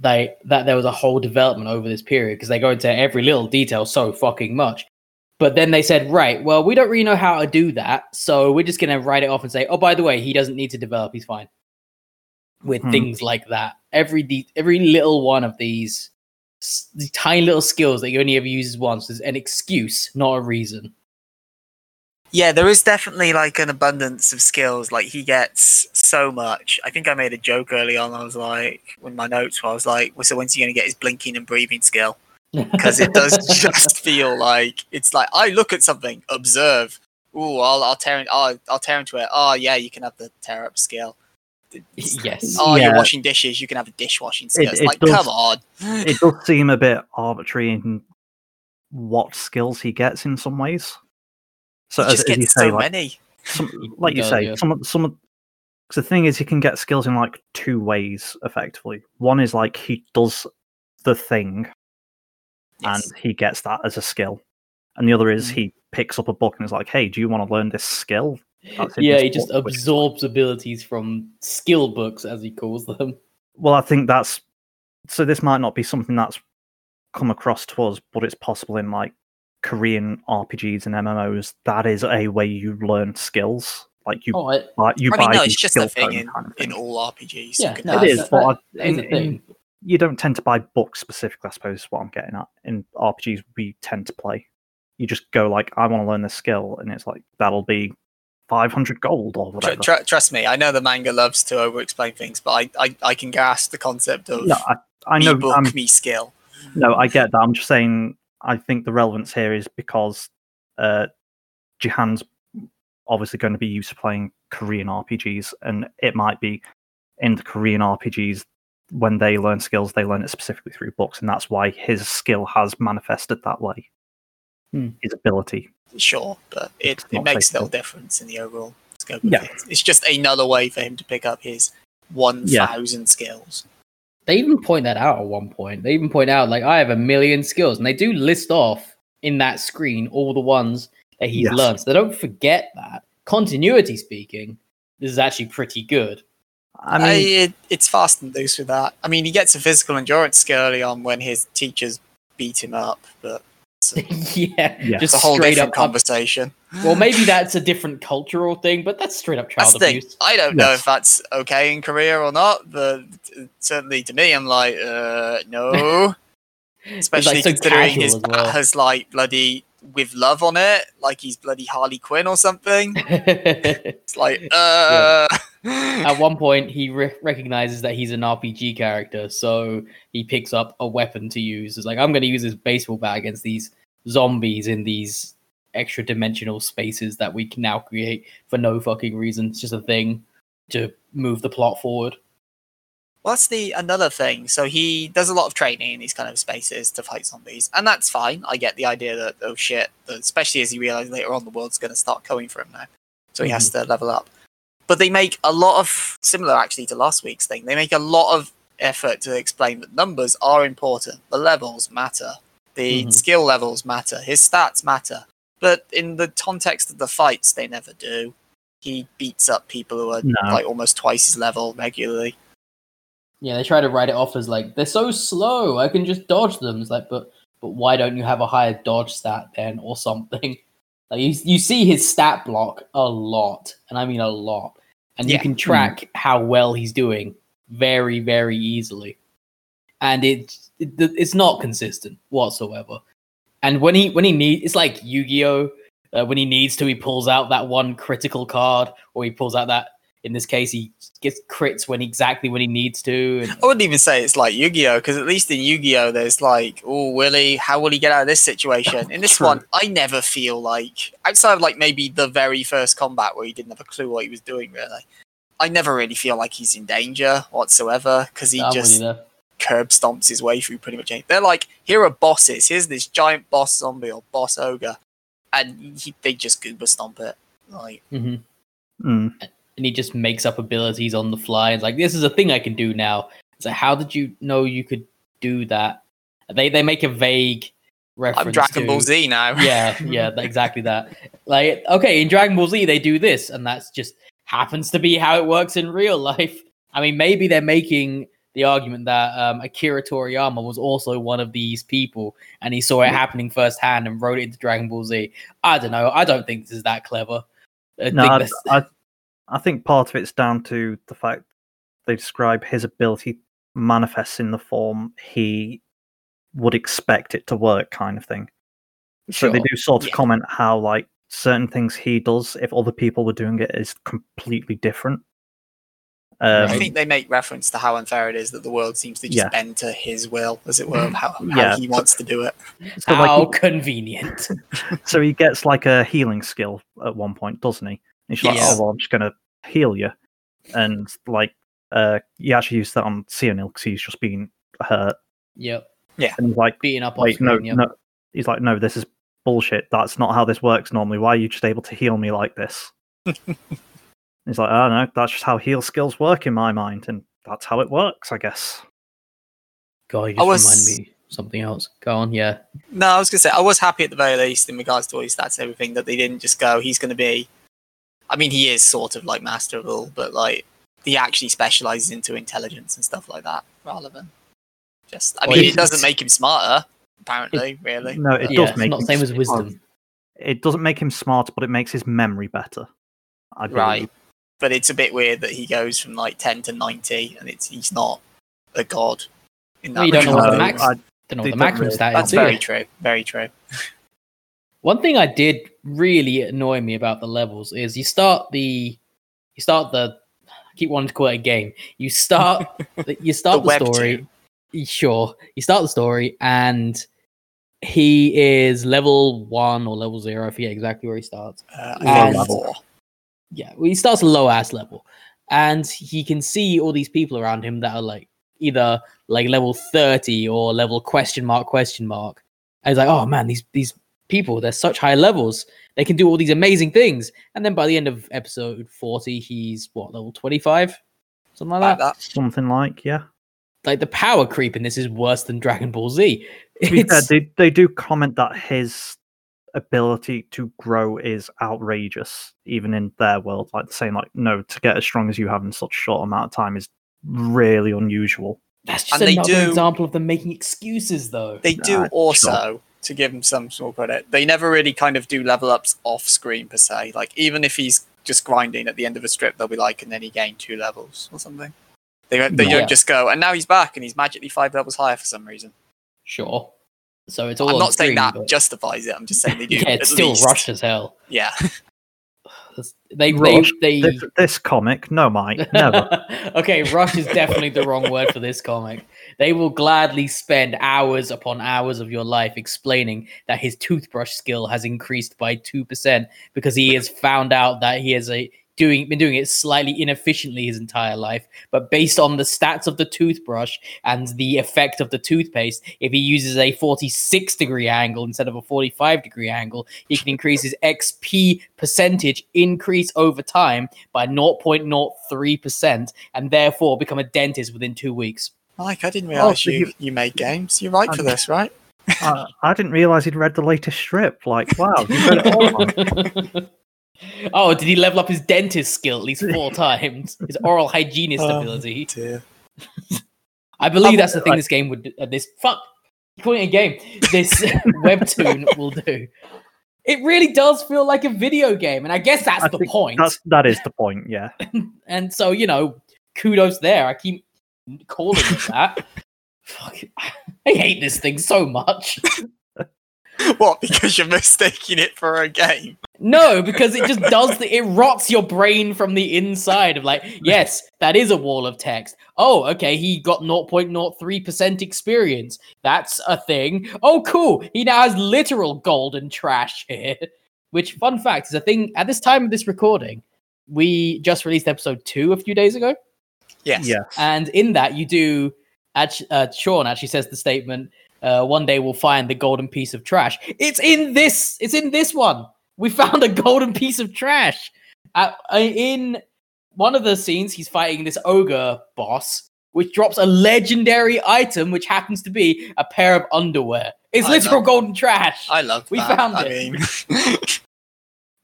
they that there was a whole development over this period because they go into every little detail so fucking much. But then they said, right, well, we don't really know how to do that, so we're just gonna write it off and say, oh, by the way, he doesn't need to develop; he's fine. With Hmm. things like that, every de- every little one of these, s- these tiny little skills that you only ever uses once is an excuse, not a reason. Yeah, there is definitely like an abundance of skills. Like he gets so much. I think I made a joke early on. I was like, with my notes, where I was like, well, "So when's he going to get his blinking and breathing skill?" *laughs* Because it does just feel like it's like I look at something, observe. Ooh, I'll I'll tear in, oh, I'll tear into it. Oh yeah, you can have the tear up skill. *laughs* yes. Oh, you're washing dishes. You can have a dishwashing skill. it's it like, does- come on. it does seem a bit arbitrary in what skills he gets in some ways. So he as, just as you say, so like, many. some, *laughs* like you say, yeah. some some the thing is, he can get skills in like two ways effectively. One is like he does the thing Yes. and he gets that as a skill, and the other is Mm. he picks up a book and is like, "Hey, do you want to learn this skill?" Yeah, he just absorbs abilities from skill books, as he calls them. *laughs* Well, I think that's so. This might not be something that's come across to us, but it's possible in like Korean RPGs and MMOs. That is a way you learn skills. Like you, Oh, I, buy, you I mean, buy no, it's just a skill thing in, kind of in all RPGs. Yeah, you no, It is, that- but that- I- that is in- you don't tend to buy books specifically. I suppose is what I'm getting at. In RPGs, we tend to play. You just go like, I want to learn this skill, and it's like that'll be 500 gold or Tr- whatever. tr- trust me, I know the manga loves to over-explain things, but I, I, I can grasp the concept of no, I, I me know. book, I'm, me skill. no, I get that. I'm just saying. I think the relevance here is because uh, Jihan's obviously going to be used to playing Korean RPGs, and it might be in the Korean RPGs when they learn skills, they learn it specifically through books, and that's why his skill has manifested that way. Hmm. His ability. Sure, but it, it makes faithful. little difference in the overall scope of Yeah. it. It's just another way for him to pick up his 1,000 skills. They even point that out at one point. They even point out, like, I have a million skills, and they do list off in that screen all the ones that he's Yes. learned. So they don't forget that. Continuity speaking, this is actually pretty good. I I mean, it, it's fast and loose with that. I mean, he gets a physical endurance skill early on when his teachers beat him up, but it's *laughs* yeah, Yeah. just a whole straight different up. conversation. well, *sighs* maybe that's a different cultural thing, but that's straight up That's child thing. abuse. I don't know if that's okay in Korea or not, but certainly to me, I'm like, uh, no. *laughs* Especially so considering casual his as bat well. has like bloody with love on it, like he's bloody Harley Quinn or something. *laughs* It's like, uh. At one point, he re- recognizes that he's an RPG character, so he picks up a weapon to use. It's like, I'm going to use this baseball bat against these zombies in these extra dimensional spaces that we can now create for no fucking reason. It's just a thing to move the plot forward. Well, that's the another thing. So he does a lot of training in these kind of spaces to fight zombies, and that's fine. I get the idea that oh shit, especially as he realizes later on the world's going to start coming for him now, so he has mm-hmm. to level up. But they make a lot of similar actually to last week's thing. They make a lot of effort to explain that numbers are important. The levels matter. The Mhm. skill levels matter. His stats matter. But in the context of the fights, they never do. He beats up people who are No. like almost twice his level regularly. Yeah, they try to write it off as like they're so slow. I can just dodge them. It's like, but but why don't you have a higher dodge stat then or something? Like you, you see his stat block a lot, and I mean a lot, and you can track how well he's doing very very easily, and it, it it's not consistent whatsoever. And when he when he need it's like Yu Gi Oh Uh, when he needs to, he pulls out that one critical card, or he pulls out that. In this case, he gets crits when exactly when he needs to. And, I wouldn't even say it's like Yu-Gi-Oh because at least in Yu-Gi-Oh there's like, oh, will he? How will he get out of this situation? *laughs* In this True. one, I never feel like outside of like maybe the very first combat where he didn't have a clue what he was doing. Really, I never really feel like he's in danger whatsoever because he I'm just curb stomps his way through pretty much anything. They're like, here are bosses. Here's this giant boss zombie or boss ogre, and he, they just goober stomp it. Like, Mhm. Mm. And he just makes up abilities on the fly. It's like this is a thing I can do now. It's like how did you know you could do that? They they make a vague reference. I'm Dragon to, Ball Z now. *laughs* yeah, yeah, exactly that. Like okay, in Dragon Ball Z they do this, and that's just happens to be how it works in real *laughs* life. I mean, maybe they're making the argument that um, Akira Toriyama was also one of these people, and he saw it happening firsthand and wrote it into Dragon Ball Z. I don't know. I don't think this is that clever. I No, think I, I, I think part of it's down to the fact they describe his ability manifests in the form he would expect it to work, kind of thing. So they do sort of Yeah. comment how like certain things he does, if other people were doing it, is completely different. Um, I think they make reference to how unfair it is that the world seems to just Yeah. bend to his will, as it were, how, how Yeah. he wants to do it. so, How he- convenient. *laughs* so he gets like a healing skill at one point, doesn't he? And he's like, "Oh well, I'm just gonna heal you," and like uh, he actually used that on Cyanil because he's just been hurt, Yep. Yeah. And he's like, Beating up off "Wait, no. Yep. no." He's like, "No, this is bullshit. That's not how this works normally. Why are you just able to heal me like this?" *laughs* he's like, "Oh no, that's just how heal skills work in my mind, and that's how it works, I guess." God, you just was- remind me something else. Go on, yeah. No, I was going to say, I was happy at the very least in regards to all his stats and everything that they didn't just go, he's going to be. I mean, he is sort of like Master of All, but like, he actually specializes into intelligence and stuff like that rather than just. I Well, mean, it it's- doesn't make him smarter, apparently, really. No, it yeah, does it's make not him the same as wisdom. It doesn't make him smarter, but it makes his memory better. I believe. Right. But it's a bit weird that he goes from like 10 to 90 and it's he's not a god. In Well, you don't know what the regard. max- I- Don't know what the don't maximum really- stat That's is. do you? very true. Very true. *laughs* One thing I did really annoy me about the levels is you start the you start the I keep wanting to call it a game. You start *laughs* you start The the, webtoon. story. Sure, you start the story and he is level one or level zero. I forget exactly where he starts. Uh, And- I think four. yeah, well, he starts a low ass level, and he can see all these people around him that are like either like level thirty or level question mark question mark. And he's like, oh man, these these people they're such high levels. They can do all these amazing things. And then by the end of episode forty, he's what level twenty five, something like Like that. that. something like yeah. Like the power creep in this is worse than Dragon Ball Z. To be fair, It's- they, they do comment that his ability to grow is outrageous, even in their world. Like saying, like, no, to get as strong as you have in such a short amount of time is really unusual. That's just And they another do- example of them making excuses, though. They do also. sure. To give him some small credit, they never really kind of do level ups off screen per se. Like, even if he's just grinding at the end of a strip, they'll be like, and then he gained two levels or something. They, don't- they Yeah. don't just go, and now he's back and he's magically five levels higher for some reason. Sure. So it's all. I'm not saying that but- justifies it. I'm just saying they *laughs* do. yeah, it's still least. rushed as hell. Yeah. *laughs* They, Rush? they, they This, this comic, no, Mike, never. *laughs* okay, rush is definitely the wrong word for this comic. They will gladly spend hours upon hours of your life explaining that his toothbrush skill has increased by two percent because he has found out that he has a doing been doing it slightly inefficiently his entire life. But based on the stats of the toothbrush and the effect of the toothpaste, if he uses a forty-six degree angle instead of a forty-five degree angle, he can increase his XP percentage increase over time by 0.03% and therefore become a dentist within two weeks. Mike, I didn't realize so you, you- you made games. You're right for Um, this, right? I, I didn't realize he'd read the latest strip. Like, wow, *laughs* you read it all. oh, did he level up his dentist skill at least four *laughs* times? His oral hygienist Oh, ability. dear. *laughs* I believe Um, that's the thing right. this game would do. Uh, this fuck calling a game. This *laughs* webtoon will do. It really does feel like a video game, and I guess that's I the point. That's that is the point. Yeah. And so, you know, kudos there. I keep calling it that. Fuck, I hate this thing so much. *laughs* What? Because you're mistaking it for a game? No, because it just does the it rots your brain from the inside of like, yes, that is a wall of text. Oh, okay, he got 0.03% experience. That's a thing. Oh, cool. He now has literal golden trash here. *laughs* Which fun fact is a thing at this time of this recording, we just released episode two a few days ago. Yes. Yes. And in that, you do. Actu- uh, Sean actually says the statement. Uh, one day we'll find the golden piece of trash. It's in this. It's in this one. We *laughs* found a golden piece of trash. Uh, uh, in one of the scenes, he's fighting this ogre boss, which drops a legendary item, which happens to be a pair of underwear. It's I literal know. golden trash. I love We that. found I it. mean,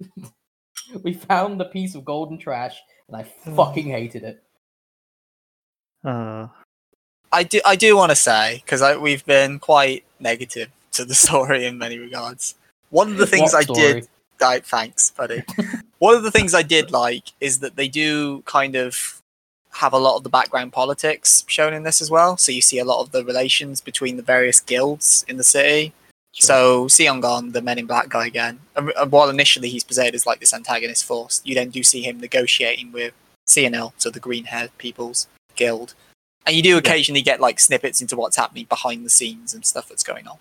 *laughs* We found the piece of golden trash, and I fucking hated it. Uh, I do. I do want to say because we've been quite negative *laughs* to the story in many regards. One of the things What I did story? I, thanks, buddy. *laughs* One of the things I did like is that they do kind of have a lot of the background politics shown in this as well. So you see a lot of the relations between the various guilds in the city. Sure. So Seongon, the Men in Black guy again, and and while initially he's presented as like this antagonist force, you then do see him negotiating with CNL, so the Green Haired People's Guild, and you do occasionally get like snippets into what's happening behind the scenes and stuff that's going on.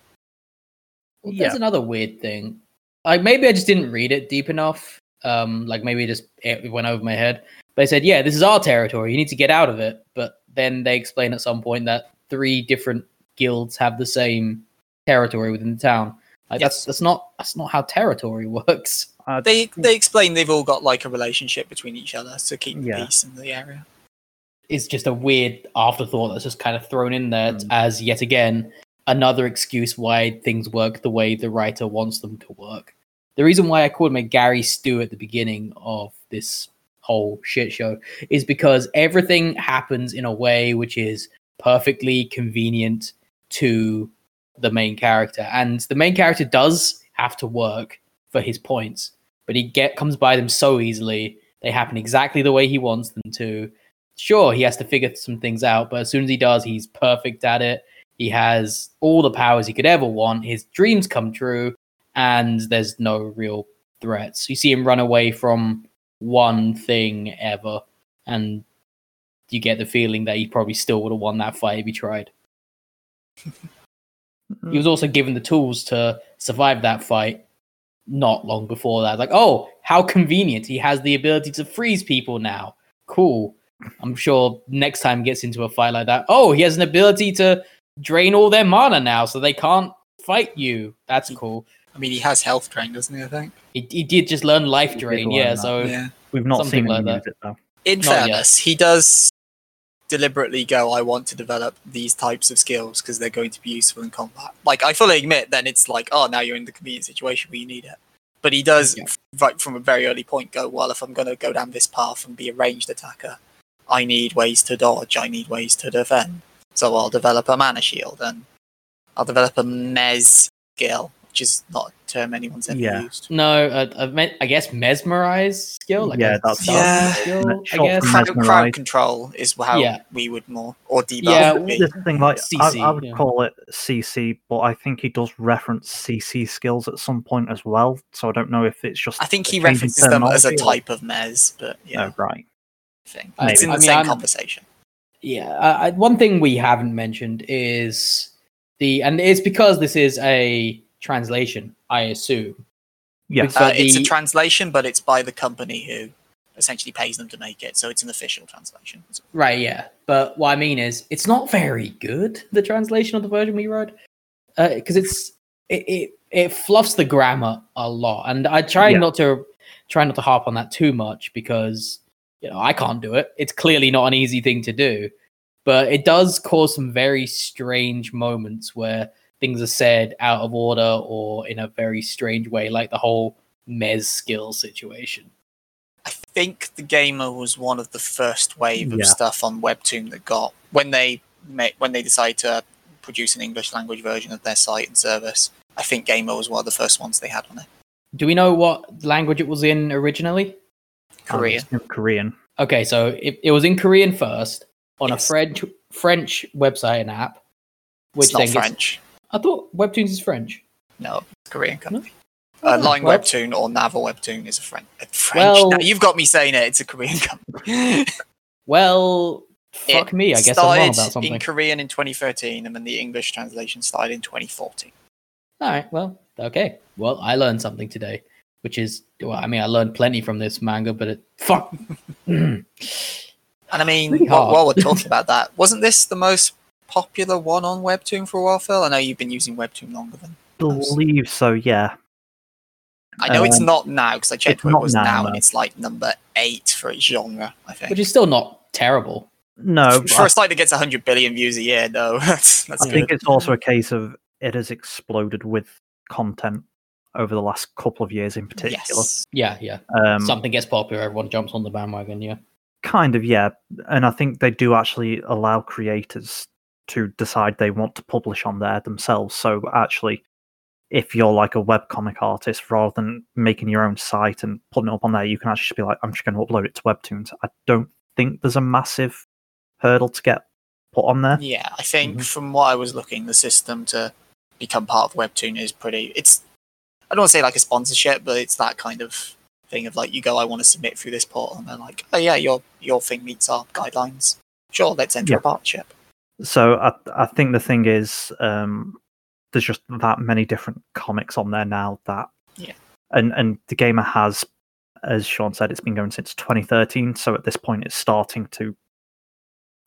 Well, there's Yeah. another weird thing. Like maybe I just didn't read it deep enough. Um, like maybe it just it went over my head. They said, "Yeah, this is our territory. You need to get out of it." But then they explain at some point that three different guilds have the same territory within the town. Like Yes. that's that's not that's not how territory *laughs* works. uh, They they explain they've all got like a relationship between each other to keep Yeah. peace in the area. It's just a weird afterthought that's just kind of thrown in there Mm. as yet again another excuse why things work the way the writer wants them to work. The reason why I called him a Gary Stu at the beginning of this whole shit show is because everything happens in a way which is perfectly convenient to the main character. And the main character does have to work for his points, but he get comes by them so easily. They happen exactly the way he wants them to. Sure, he has to figure some things out, but as soon as he does, he's perfect at it. He has all the powers he could ever want. His dreams come true, and there's no real threats. You see him run away from one thing ever, and you get the feeling that he probably still would have won that fight if he tried. *laughs* He was also given the tools to survive that fight not long before that. Like, oh, how convenient. He has the ability to freeze people now. Cool. I'm sure next time he gets into a fight like that, oh, he has an ability to drain all their mana now so they can't fight you. That's cool. I mean, he has health drain, doesn't he? I think. He, he did just learn life drain, learn yeah. that, So Yeah. We've not seen like him that. use it though. In Not yet. fairness, he does deliberately go, I want to develop these types of skills because they're going to be useful in combat. Like, I fully admit, then it's like, oh, now you're in the convenient situation where you need it. But he does, Yeah. f- right from a very early point, go, well, if I'm going to go down this path and be a ranged attacker, I need ways to dodge, I need ways to defend. So I'll develop a mana shield and I'll develop a mez skill, which is not a term anyone's ever Yeah. used. no, uh, I, meant, I guess mesmerize skill. Like Yeah, that's- Yeah. skill, I guess. Crowd, crowd control is how Yeah. we would more, or debuff Yeah, would be. This thing, like I, CC, I would yeah. call it CC, but I think he does reference CC skills at some point as well. So I don't know if it's just. I think he a change in references them as a type of mez, but yeah, Oh, right. Thing. I- It's in I the mean, same I'm- conversation. Yeah, uh, I- one thing we haven't mentioned is the, and it's because this is a translation, I assume. Yeah, So Uh, it's a translation, but it's by the company who essentially pays them to make it, so it's an official translation. Right, yeah. But what I mean is, it's not very good, the translation of the version we read. Because it's, it, it, it fluffs the grammar a lot. And I try Yeah. not to, try not to harp on that too much because, you know, I can't do it. It's clearly not an easy thing to do. But it does cause some very strange moments where things are said out of order or in a very strange way, like the whole Mez skill situation. I think the gamer was one of the first wave of Yeah. stuff on Webtoon that got when they when they decided to produce an English language version of their site and service. I think Gamer was one of the first ones they had on it. Do we know what language it was in originally? Um, Korean. Korean. Okay, so it, it was in Korean first on Yes. a French French website and app, which it's not then gets- French. I thought Webtoons is French. No, it's Korean company. Uh, Oh, Line well- Webtoon or Naver Webtoon is a French. A French. Well- now you've got me saying it. It's a Korean *laughs* company. Well, fuck It me. I guess I'm wrong started about something. in Korean in 2013, and then the English translation started in 2014. All right. Well, okay. Well, I learned something today, which is, well, I mean, I learned plenty from this manga, but it fuck. And I mean, Pretty while, while we're talking about that, *laughs* wasn't this the most popular one on Webtoon for a while, Phil? I know you've been using Webtoon longer than. believe so. Yeah, I know it's Um, not now because I checked it's where it not was now, now, and it's like number eight for its genre. I think. which is still not terrible. no. for a site that gets 100 billion views a year, no, *laughs* that's that's I good. think it's also a case of it has exploded with content over the last couple of years, in particular. yes. Yeah, yeah. Um, Something gets popular, everyone jumps on the bandwagon. Yeah. Kind of, yeah. And I think they do actually allow creators to decide they want to publish on there themselves. So actually, if you're like a webcomic artist, rather than making your own site and putting it up on there, you can actually just be like, I'm just going to upload it to Webtoons. I don't think there's a massive hurdle to get put on there. Yeah, I think Mhm. from what I was looking, the system to become part of Webtoon is pretty. It's I don't want to say like a sponsorship, but it's that kind of thing of like you go, I want to submit through this portal, and they're like, oh yeah, your your thing meets our guidelines. Sure, let's enter Yeah. a partnership. So I, I think the thing is, um, there's just that many different comics on there now that, Yeah. and and the gamer has, as Sean said, it's been going since 2013. So at this point, it's starting to.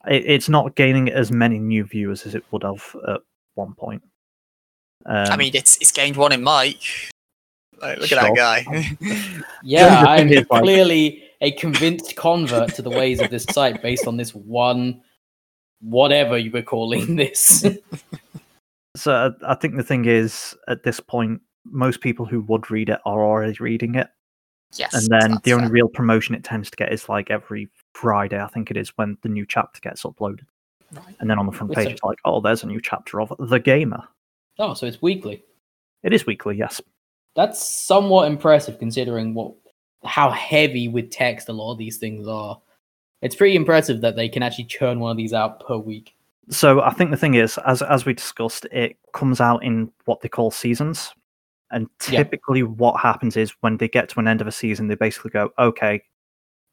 It, it's not gaining as many new viewers as it would have at one point. Um, I mean, it's it's gained one in Mike. Like, look at that guy. *laughs* Yeah, the I'm thing is, like- clearly a convinced convert to the ways of this site based on this one, whatever you were calling *laughs* this. so I, I think the thing is, at this point, most people who would read it are already reading it. yes, and then the only fair. real promotion it tends to get is like every Friday, I think it is, when the new chapter gets uploaded. Right. And then on the front page, it? it's like, oh, there's a new chapter of The Gamer. oh, so it's weekly. It is weekly, yes. That's somewhat impressive considering what how heavy with text a lot of these things are. It's pretty impressive that they can actually churn one of these out per week. So I think the thing is, as as we discussed, it comes out in what they call seasons. And Yeah. typically, what happens is when they get to an end of a season, they basically go, okay,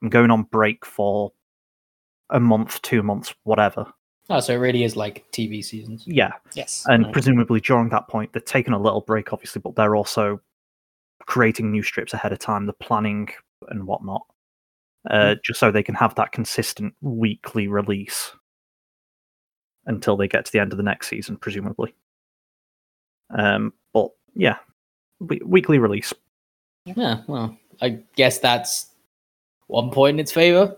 I'm going on break for a month, two months, whatever. Oh, so it really is like TV seasons. Yeah. yes, And Right. presumably during that point, they're taking a little break, obviously, but they're also creating new strips ahead of time, the planning and whatnot, uh, just so they can have that consistent weekly release until they get to the end of the next season, presumably. Um, but yeah, we- weekly release. Yeah, well, I guess that's one point in its favor.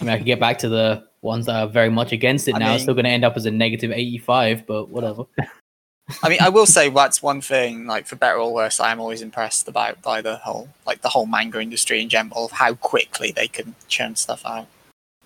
I mean, I can get back to the ones that are very much against it I now. it's still going to end up as a negative 85, but whatever. *laughs* I mean, I will say that's one thing. Like for better or worse, I am always impressed about by the whole like the whole manga industry in general of how quickly they can churn stuff out.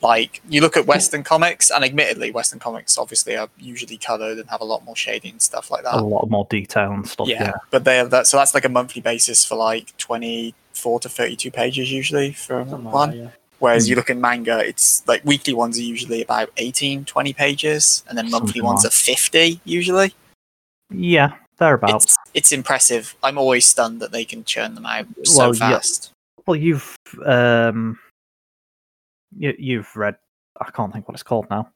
Like you look at Western comics, and admittedly, Western comics obviously are usually colored and have a lot more shading and stuff like that. a lot more detail and stuff. yeah, Yeah. but they have that. So that's like a monthly basis for like twenty-four to thirty-two pages usually for one. Whereas Hmm. you look at manga, it's like weekly ones are usually about 18, 20 pages, and then monthly Something ones like- are 50 usually. Yeah, thereabouts. It's, it's impressive. I'm always stunned that they can churn them out so Well, yeah. fast. Well, you've um, you, you've read. I can't think what it's called now.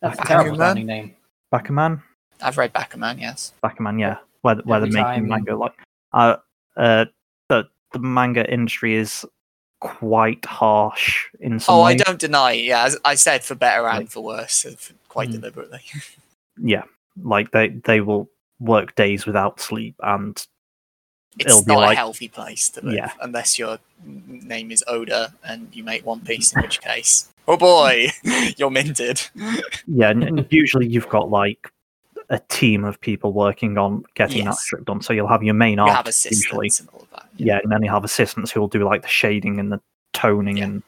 That's a Bakuman? terrible sounding name. Bakuman. I've read Bakuman, yes. Bakuman, yeah, where where Every they're making time- manga like uh uh the the manga industry is quite harsh in some Oh, I don't deny. it, Yeah, as I said for better and Like- for worse, quite Hmm. deliberately. *laughs* Yeah, like they they will work days without sleep and It's It'll be not like- a healthy place to live Yeah. unless your name is Oda and you make One Piece, in which case, oh boy, *laughs* you're minted. yeah, and, usually you've got like a team of people working on getting that strip done. So you'll have your main artist usually, and all of that. yeah, and then you have assistants who will do like the shading and the toning Yeah. and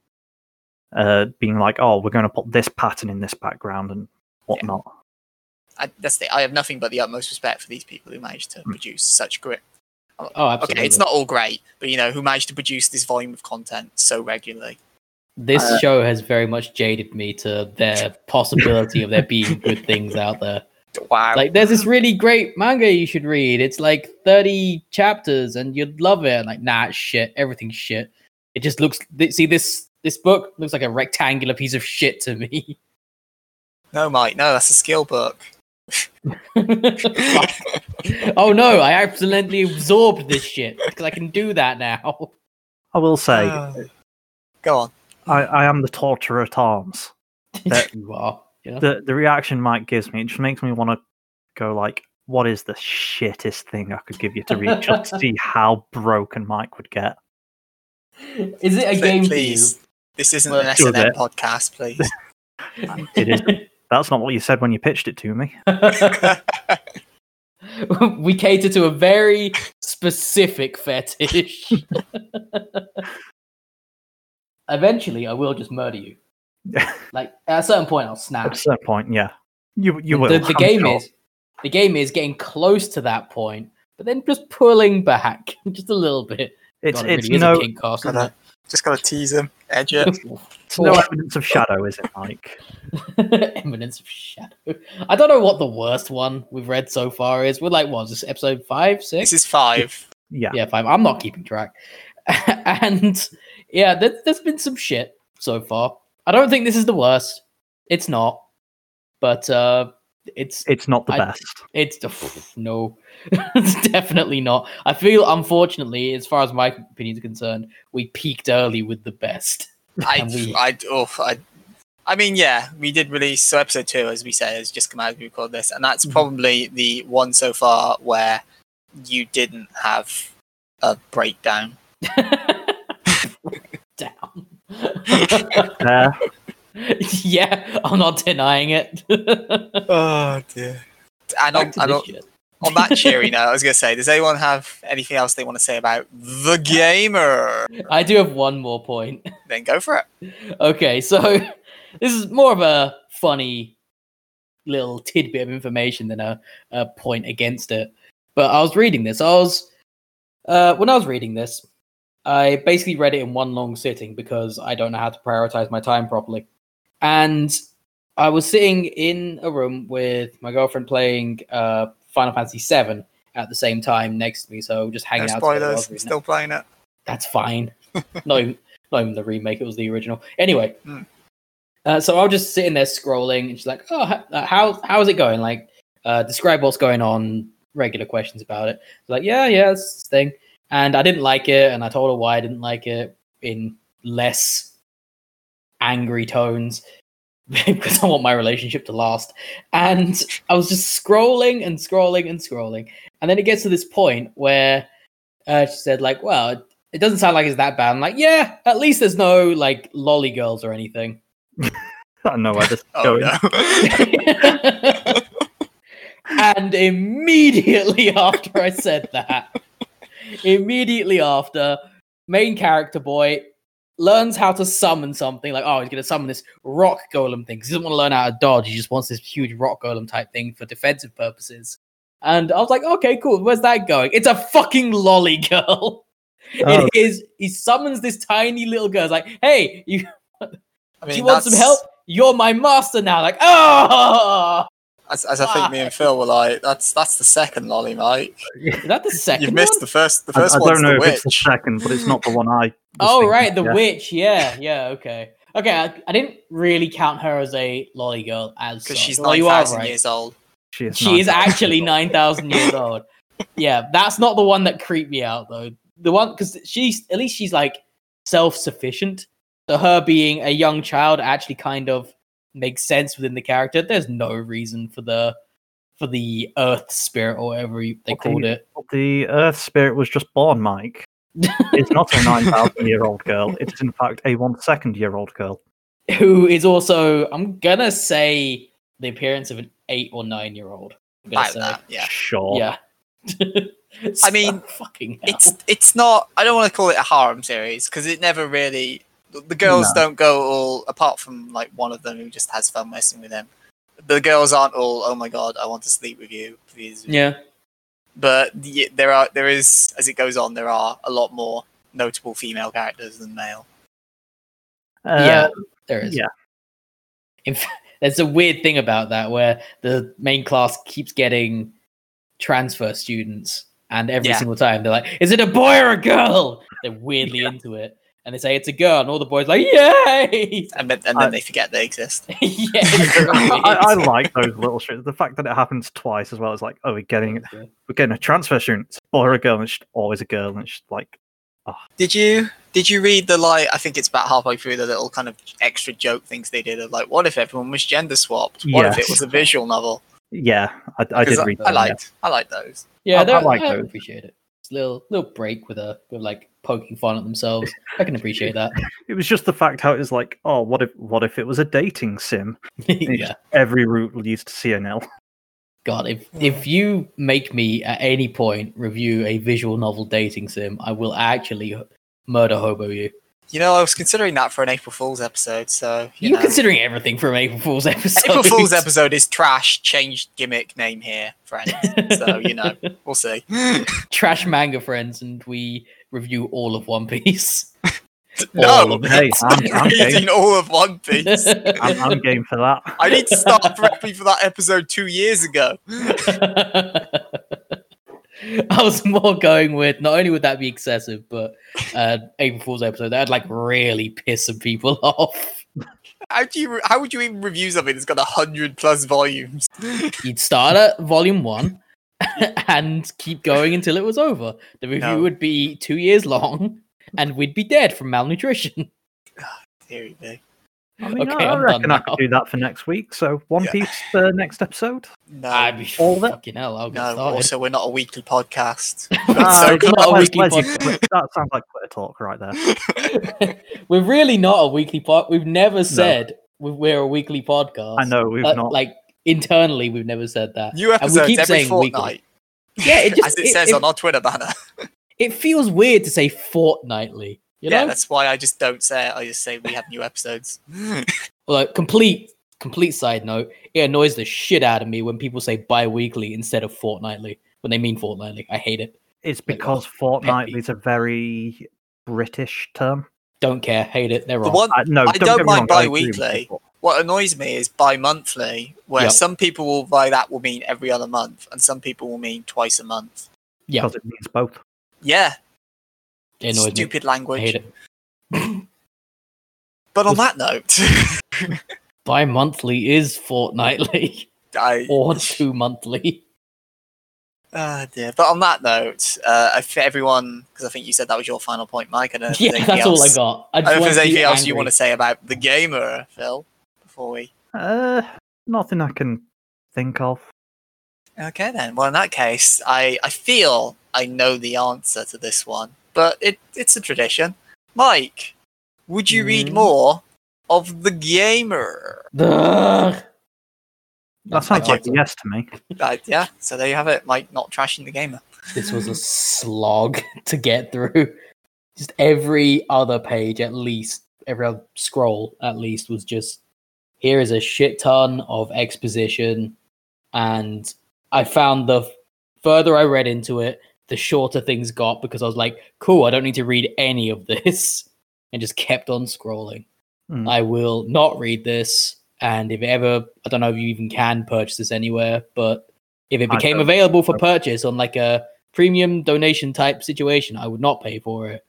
uh being like, oh, we're going to put this pattern in this background and whatnot. I, that's the, I have nothing but the utmost respect for these people who managed to Hmm. produce such grit. Oh, absolutely. Okay, it's not all great, but you know, who managed to produce this volume of content so regularly. This Uh, show has very much jaded me to their *laughs* possibility of there being good things out there. *laughs* Wow. Like, there's this really great manga you should read. It's like 30 chapters, and you'd love it. Like, nah, shit. Everything's shit. It just looks. th- See this this book looks like a rectangular piece of shit to me. *laughs* no, Mike. No, that's a skill book. *laughs* oh no, I accidentally absorbed this shit because I can do that now. I will say, Uh, Go on. I, I am the torturer at arms. *laughs* That- you are. You know? The the reaction Mike gives me, it just makes me want to go like, what is the shittest thing I could give you to read just to *laughs* see how broken Mike would get? Is it a Pl- game please. This isn't Well, an do a SNM podcast, please. It is. That's not what you said when you pitched it to me. *laughs* *laughs* we cater to a very specific fetish. *laughs* Eventually, I will just murder you. Like at a certain point, I'll snap. At a certain point, yeah, you you will. the, the game sure. is the game is getting close to that point, but then just pulling back just a little bit. It's God, it it's really no is a kink cast, Gotta- Just gotta tease him, edge it. It? it's no evidence of shadow, is it, Mike? *laughs* Eminence of Shadow. I don't know what the worst one we've read so far is. We're like, what is this episode five, six? This is five. Yeah. yeah, five. I'm not keeping track. *laughs* and yeah, there, there's been some shit so far. I don't think this is the worst. It's not, but uh, it's It's not the I- best. it's *laughs* no, it's definitely not. I feel, unfortunately, as far as my opinion is concerned, we peaked early with the best. I, we- I, oh, I, I mean, yeah, we did release so episode two, as we say, has just come out as we record this, and that's Mhm. probably the one so far where you didn't have a breakdown. *laughs* Down. There. *laughs* yeah, I'm not denying it. Oh dear. And on, Back to and this on, shit. On that cheery note, I was gonna say, does anyone have anything else they want to say about the gamer? I do have one more point. *laughs* Then go for it. Okay, so *laughs* this is more of a funny little tidbit of information than a, a point against it. But I was reading this. I was uh, when I was reading this, I basically read it in one long sitting because I don't know how to prioritize my time properly. And I was sitting in a room with my girlfriend playing uh, Final Fantasy VII at the same time next to me, so just No hanging out. I spoilers. I'm still playing it. That's fine. *laughs* not, even, not even the remake; it was the original. Anyway, Hmm. uh, so I was just sitting there scrolling, and she's like, "Oh, uh, how how is it going? Like, uh, describe what's going on." Regular questions about it. Like, yeah, yeah, it's this thing. And I didn't like it, and I told her why I didn't like it in less angry tones *laughs* because I want my relationship to last. And I was just scrolling and scrolling and scrolling, and then it gets to this point where uh, she said, like, well, it, it doesn't sound like it's that bad. I'm like, yeah, at least there's no like loli girls or anything. *laughs* I know where this is Oh no. *laughs* and immediately after I said that, immediately after, main character boy learns how to summon something. Like, oh, he's going to summon this rock golem thing he doesn't want to learn how to dodge. He just wants this huge rock golem type thing for defensive purposes. And I was like, okay, cool. Where's that going? It's a fucking loli girl. *laughs* Oh. It is. He summons this tiny little girl. It's like, hey, you *laughs* I do mean, you want some help? You're my master now. Like, oh, As, as I think me and Phil were like, that's that's the second loli, Mike. is that the *laughs* second? You've missed one? the first. The I, first I one's don't know the if it's the second, but it's not the one I. was Oh thinking, right, the yeah. witch. Yeah, yeah. Okay, okay. I, I didn't really count her as a loli girl as Because she's Well, nine you are right. years old. She is. She is actually years old. nine thousand years *laughs* old. Yeah, that's not the one that creeped me out though. The one because she's at least she's like self-sufficient. So her being a young child actually kind of makes sense within the character. There's no reason for the for the Earth spirit or whatever they What do called you- it. The Earth Spirit was just born, Mike. It's not a *laughs* 9,000 year old girl. It's in fact a one second year old girl. Who is also I'm gonna say the appearance of an eight or nine year old. Like say. that, yeah. Sure. Yeah. *laughs* I mean, fucking hell. It's it's not. I don't want to call it a harem series because it never really. The the girls No. don't go all apart from like one of them who just has fun messing with him. The girls aren't all. Oh my god, I want to sleep with you, please. yeah. But the, there are there is as it goes on there are a lot more notable female characters than male. Uh, yeah. There is. yeah. In fa- There's a weird thing about that where the main class keeps getting transfer students, and every Yeah. single time they're like, "Is it a boy or a girl?" They're weirdly into it, and they say it's a girl, and all the boys are like, "Yay!" *laughs* And, then- and I- they forget they exist. *laughs* yeah, I, I like those little shit. The fact that it happens twice as well is like, oh, we're getting Yeah. we're getting a transfer student, it's or a girl, and it's always a girl, and it's just like, ah. Did you did you read the like? I think it's about halfway through the little kind of extra joke things they did of like, what if everyone was gender swapped? What if it was a visual novel? yeah, I, I did read. I, that, yeah. liked I liked those. Yeah, I- I like I those. appreciate it. Little little break with a with like poking fun at themselves. I can appreciate that. *laughs* It was just the fact how it was like, oh, what if what if it was a dating sim? *laughs* yeah. Every route leads to CNL. God, if if you make me at any point review a visual novel dating sim, I will actually murder hobo you. You know, I was considering that for an April Fool's episode. So you You're know. considering everything for an April Fool's episode. April Fool's *laughs* episode is trash. Changed gimmick name here, friend. So you know, *laughs* we'll see. *laughs* Trash manga friends, and we review all of One Piece. no, Hey, I'm, I'm reading game. all of One Piece. I'm, I'm game for that. I need to start prepping for that episode two years ago. *laughs* I was more going with not only would that be excessive, but uh, April Fool's episode that'd like really piss some people *laughs* off. How do you? How would you even review something that's got a hundred plus volumes? *laughs* You'd start at volume one and keep going until it was over. The review No. would be two years long, and we'd be dead from malnutrition. Theory B. I mean, Okay, I, I reckon I now. could do that for next week. So One Yeah. Piece uh, next episode. No, I'd be all of it? fucking hell. I'll get no. Also, we're not a weekly podcast. *laughs* Ah, so it's not a Les- weekly podcast. that sounds like Twitter talk right there. *laughs* We're really not a weekly pod. We've never said we- we're a weekly podcast. I know we've Uh, not. Like internally, we've never said that. New And we keep every saying weekly. fortnight, Yeah, it *laughs* just as it, it, says it, on our Twitter banner. it feels weird to say fortnightly. You yeah, know, that's why I just don't say it. I just say we have new episodes. *laughs* like complete complete side note. It annoys the shit out of me when people say bi-weekly instead of fortnightly when they mean fortnightly. I hate it. it's like, because oh, fortnightly is a very British term. Don't care. Hate it. They're the wrong. one, I, no, I don't, don't mind wrong, I agree with bi-weekly. what annoys me is bi-monthly, where Yep. some people will by that will mean every other month, and some people will mean twice a month. yeah, because it means both. Yeah, it annoys me. stupid I language. hate it. *clears throat* But on that note, *laughs* Bi-monthly is fortnightly I *laughs* or two monthly. Ah dear. But on that note, uh, if everyone, because I think you said that was your final point, Mike. I don't know if there's Yeah, anything that's all I got. I I don't know if there's anything be else you want to say about the gamer, Phil, before we. Uh, nothing I can think of. Okay then. Well, in that case, I I feel I know the answer to this one, but it it's a tradition. Mike, would you read Mhm. more of the gamer? Ugh. That sounds like a yes to me. Uh, yeah. So there you have it. Mike not trashing the gamer. This was a slog *laughs* to get through. Just every other page, at least, every other scroll, at least, was just here is a shit ton of exposition. And I found the further I read into it, the shorter things got because I was like, cool, I don't need to read any of this. *laughs* And just kept on scrolling. Mm. I will not read this. And if ever, I don't know if you even can purchase this anywhere, but if it became available for purchase on like a premium donation type situation, I would not pay for it.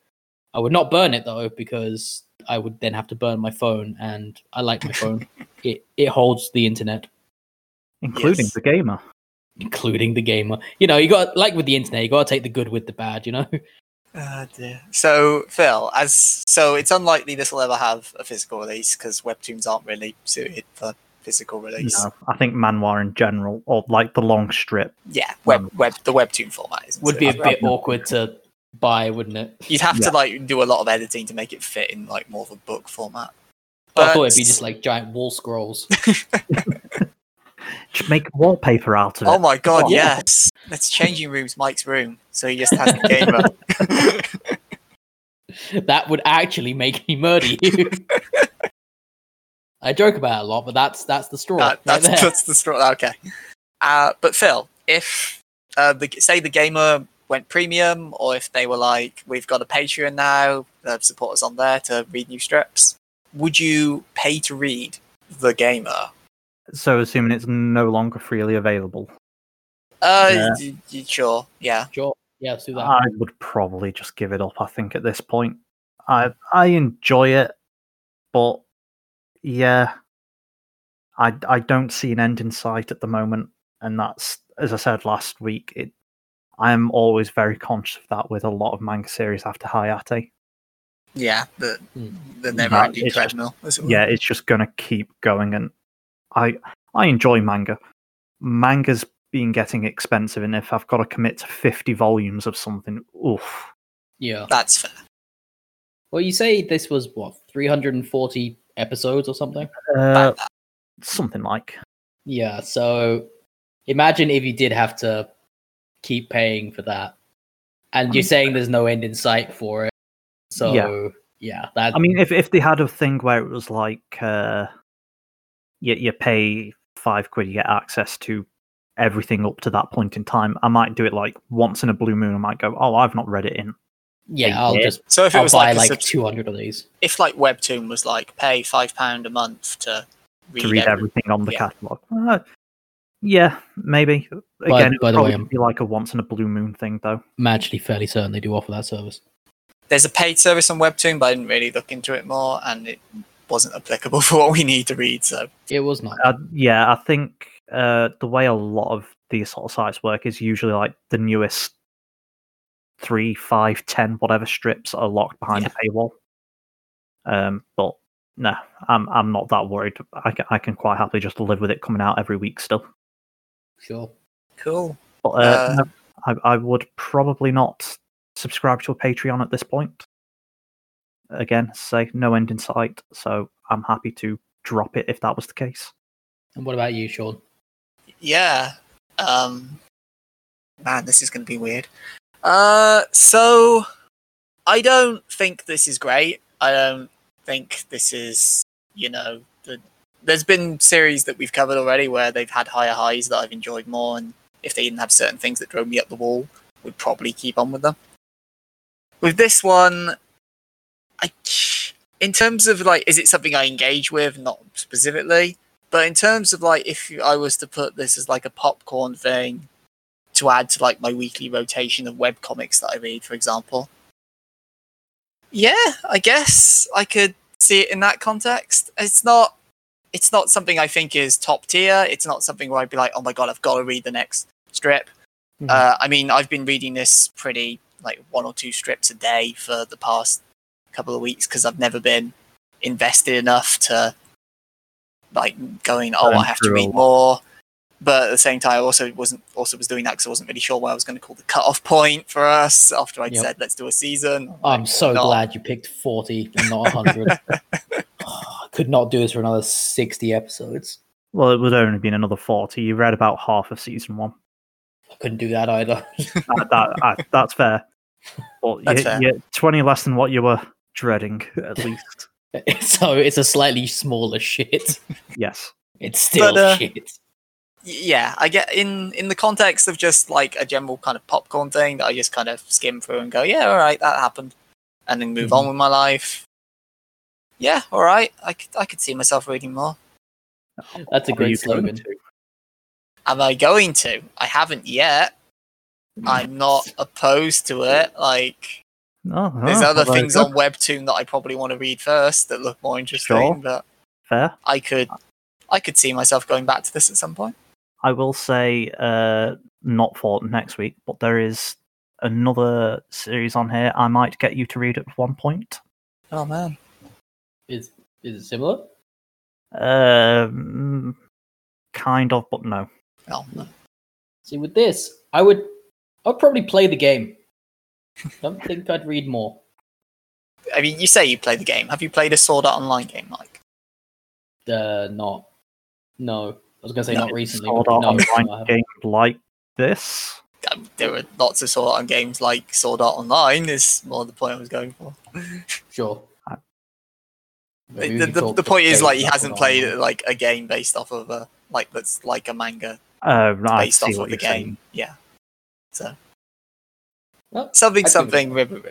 I would not burn it though, because I would then have to burn my phone, and I like my phone. *laughs* it it holds the internet, including Yes. the gamer. Including the gamer. You know, you got like with the internet, you got to take the good with the bad. You know. Oh *laughs* dear. So Phil, as so it's unlikely this will ever have a physical release because webtoons aren't really suited for physical release. No, I think manhwa in general, or like the long strip. Yeah, web Um, web the webtoon format is Would be a bit awkward to buy, wouldn't it? You'd have Yeah. to like do a lot of editing to make it fit in like more of a book format. I thought it'd be just like giant wall scrolls. *laughs* *laughs* Just make wallpaper out of it. Oh my god, Oh, yeah. yes! That's changing rooms, Mike's room, so he just has the gamer. *laughs* that would actually make me murder you. I joke about it a lot, but that's that's the straw. That- that's there. that's the straw. Okay. Uh, but Phil, if uh, the say the gamer went premium, or if they were like, we've got a Patreon now, uh, support us on there to read new strips, would you pay to read the gamer, So assuming it's no longer freely available, Uh, Yeah. y- y- sure, yeah. Sure. Yeah, let's do that. I would probably just give it up. I think at this point, I I enjoy it, but yeah, I I don't see an end in sight at the moment, and that's as I said last week. It I'm always very conscious of that with a lot of manga series after Hayate. Yeah, the Hmm. the never ending it's just- treadmill. it. Yeah, it's just gonna keep going, and I I enjoy manga. Manga's been getting expensive, and if I've got to commit to fifty volumes of something, oof. yeah. That's fair. Well, you say this was what 340 episodes or something? Uh, something like Yeah. So imagine if you did have to keep paying for that, and you're saying there's no end in sight for it. So Yeah. yeah, that. I mean, if if they had a thing where it was like, uh, you you pay five quid, you get access to everything up to that point in time. I might do it like once in a blue moon. I might go, oh, I've not read it in. yeah, I'll yeah. just So if it I'll was buy like, like subs- 200 of these. if like Webtoon was like pay five pound a month to read, to read every- everything on the yeah. catalog. Uh, yeah, maybe. Again, By- by the way, I'm- be like a once in a blue moon thing, though. I'm actually fairly certain they do offer that service. There's a paid service on Webtoon, but I didn't really look into it more, and it wasn't applicable *laughs* for what we need to read. So It was not. Uh, yeah, I think uh, the way a lot of these sort of sites work is usually like the newest three, five, ten, whatever strips are locked behind a paywall. Um, but no, I'm I'm not that worried. I can, I can quite happily just live with it coming out every week still. Sure. cool. But uh, Uh, no, I, I would probably not subscribe to a Patreon at this point. Again, say no end in sight, so I'm happy to drop it if that was the case. And what about you, Sean? Yeah. Um man, this is going to be weird. Uh so I don't think this is great. I don't think this is, you know, the there's been series that we've covered already where they've had higher highs that I've enjoyed more and if they didn't have certain things that drove me up the wall, would probably keep on with them. With this one I in terms of like is it something I engage with not specifically but in terms of like, if I was to put this as like a popcorn thing to add to like my weekly rotation of web comics that I read, for example, yeah, I guess I could see it in that context. It's not, it's not something I think is top tier. It's not something where I'd be like, oh my god, I've got to read the next strip. Mhm. Uh, I mean, I've been reading this pretty like one or two strips a day for the past couple of weeks because I've never been invested enough to like going, oh, Burn I have to read more. But at the same time, I also wasn't also was doing that because I wasn't really sure what I was going to call the cutoff point for us after I'd Yep. said let's do a season. I'm like, so not. glad you picked 40 and not 100. *laughs* I *sighs* could not do this for another 60 episodes. Well, it would only been another 40. You read about half of season one. I couldn't do that either. That, that, I- that's fair. *laughs* But That's you, fair. you're 20 less than what you were dreading, at least. *laughs* so it's a slightly smaller shit. yes. It's still But, uh, shit. Yeah, I get in in the context of just like a general kind of popcorn thing that I just kind of skim through and go, yeah, all right, that happened, and then move on with my life. Yeah, all right, I could I could see myself reading more. That's a Are great slogan. to? Am I going to? I haven't yet. I'm not opposed to it. Like, Oh, there's oh, other well, there you things on Webtoon that I probably want to read first that look more interesting. Sure. But Fair. I could, I could see myself going back to this at some point. I will say, uh, not for next week, but there is another series on here I might get you to read at one point. Oh man, Is is it similar? Um, kind of, but no. oh no. See, with this, I would I'd probably play the game. Don't think I'd read more. I mean, you say you play the game. Have you played a Sword Art Online game, Mike? Uh, not. No, I was gonna say No, not recently. Sword but Art no, Online no, I haven't. game like this. Um, there are lots of Sword Art games like Sword Art Online. Is more the point I was going for. Sure. The, the, the, the point is like he hasn't played Online. like a game based off of a like that's like a manga Uh, I based see off what of the you're game. saying. Yeah. So Well, something I'd give it a something try. ribbon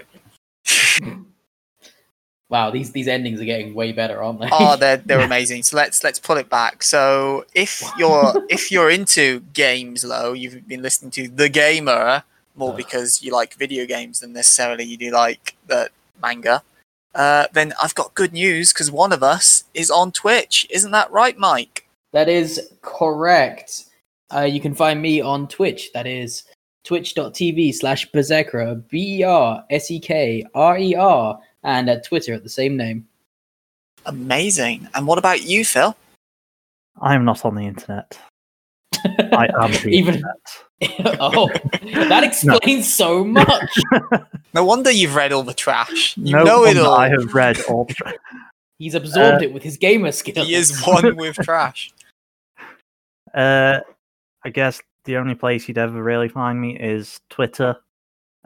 ribbon. Wow, these these endings are getting way better, aren't they? oh, they're they're *laughs* amazing. So let's let's pull it back. So if you're *laughs* if you're into games, low, you've been listening to the gamer more Ugh. because you like video games than necessarily you do like the manga. Uh, then I've got good news because one of us is on Twitch. Isn't that right, Mike? That is correct. Uh, you can find me on Twitch. That is twitch.tv slash Berserker, B E R S E K R E R, and at Twitter at the same name. Amazing. And what about you, Phil? I am not on the internet. I am *laughs* the Even- internet. *laughs* oh, that *laughs* explains so much. No wonder you've read all the trash. You no know it all. I have read all the. tra- He's absorbed Uh, it with his gamer skills. He is one with trash. Uh, I guess the only place you'd ever really find me is Twitter,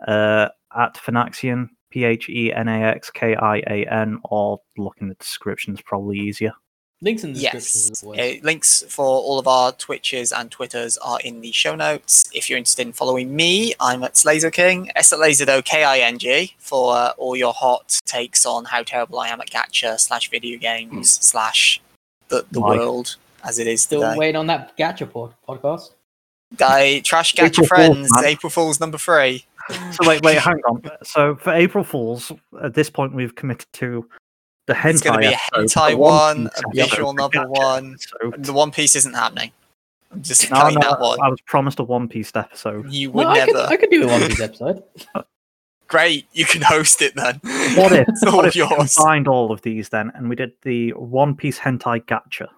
uh, at Phenaxkian, P H E N A X K I A N, or look in the description is probably easier. Links in the description. Yes. Uh, links for all of our Twitches and Twitters are in the show notes. If you're interested in following me, I'm at Slazer King, S at Laserdo K I N G, for uh, all your hot takes on how terrible I am at gacha slash video games slash the, the Mike. world as it is Still today. waiting on that gacha pod- podcast. Guy, Trash Gacha April Friends, man. April Fool's number three. So wait, wait, hang on. So for April Fools, at this point we've committed to the hentai. It's going to be a episode, hentai the one, a episode, visual the novel one. episode. The One Piece isn't happening. I'm just No, no, that one. I was promised a One Piece episode. You would No, I, never. could, I could do a One Piece *laughs* episode. Great, you can host it then. What if, *laughs* it's all what if we combined all of these then, and we did the One Piece hentai gacha?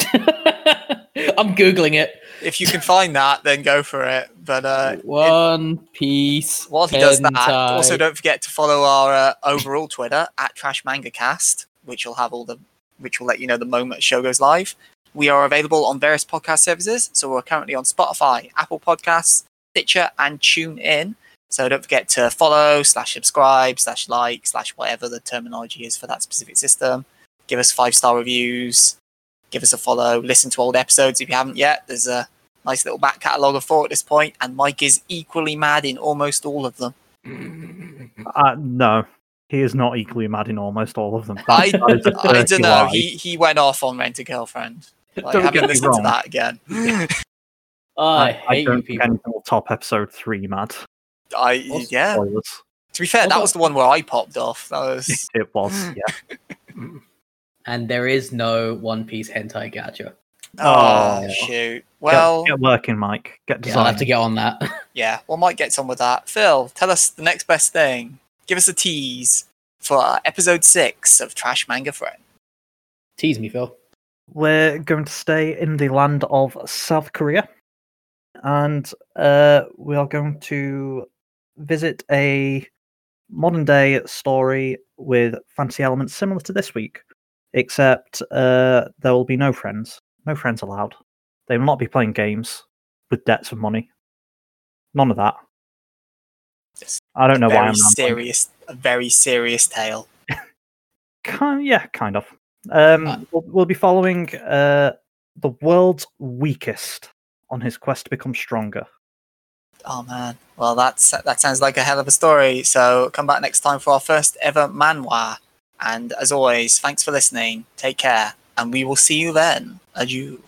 *laughs* I'm googling it. If you can find that, then go for it. But uh, it- One Piece. while he does that, also don't forget to follow our uh, overall Twitter at Trash Manga Cast, which will have all the, which will let you know the moment a show goes live. We are available on various podcast services, so we're currently on Spotify, Apple Podcasts, Stitcher, and TuneIn. So don't forget to follow, slash subscribe, slash like, slash whatever the terminology is for that specific system. Give us five star reviews. Give us a follow. Listen to old episodes if you haven't yet. There's a nice little back catalogue of four at this point, and Mike is equally mad in almost all of them. *laughs* Uh, no, he is not equally mad in almost all of them. I, That is a I dirty don't know. lie. He he went off on Rent a Girlfriend. Like, Don't haven't get me listened to wrong. that again. *laughs* *laughs* I, I, hate you don't think people. anything will top episode three mad. I Also- yeah. Spoilers. To be fair, that Also- was the one where I popped off. That was It was, yeah. And there is no One Piece hentai gacha. Oh, Oh. shoot. Well, get, working, Mike. Get Yeah, I'll have to designing. get on that. *laughs* yeah. Well, Mike gets on with that. Phil, tell us the next best thing. Give us a tease for episode six of Trash Manga Friend. Tease me, Phil. We're going to stay in the land of South Korea, and uh, we are going to visit a modern day story with fancy elements similar to this week, except uh, there will be no friends. No friends allowed. They will not be playing games with debts of money. None of that. Just I don't know why I'm rambling. serious, a very serious tale. *laughs* Kind, yeah, kind of. Um, Uh, we'll, we'll be following uh, the world's weakest on his quest to become stronger. Oh man. Well, that's that sounds like a hell of a story. So come back next time for our first ever manhwa. And as always, thanks for listening. Take care, and we will see you then. Adieu.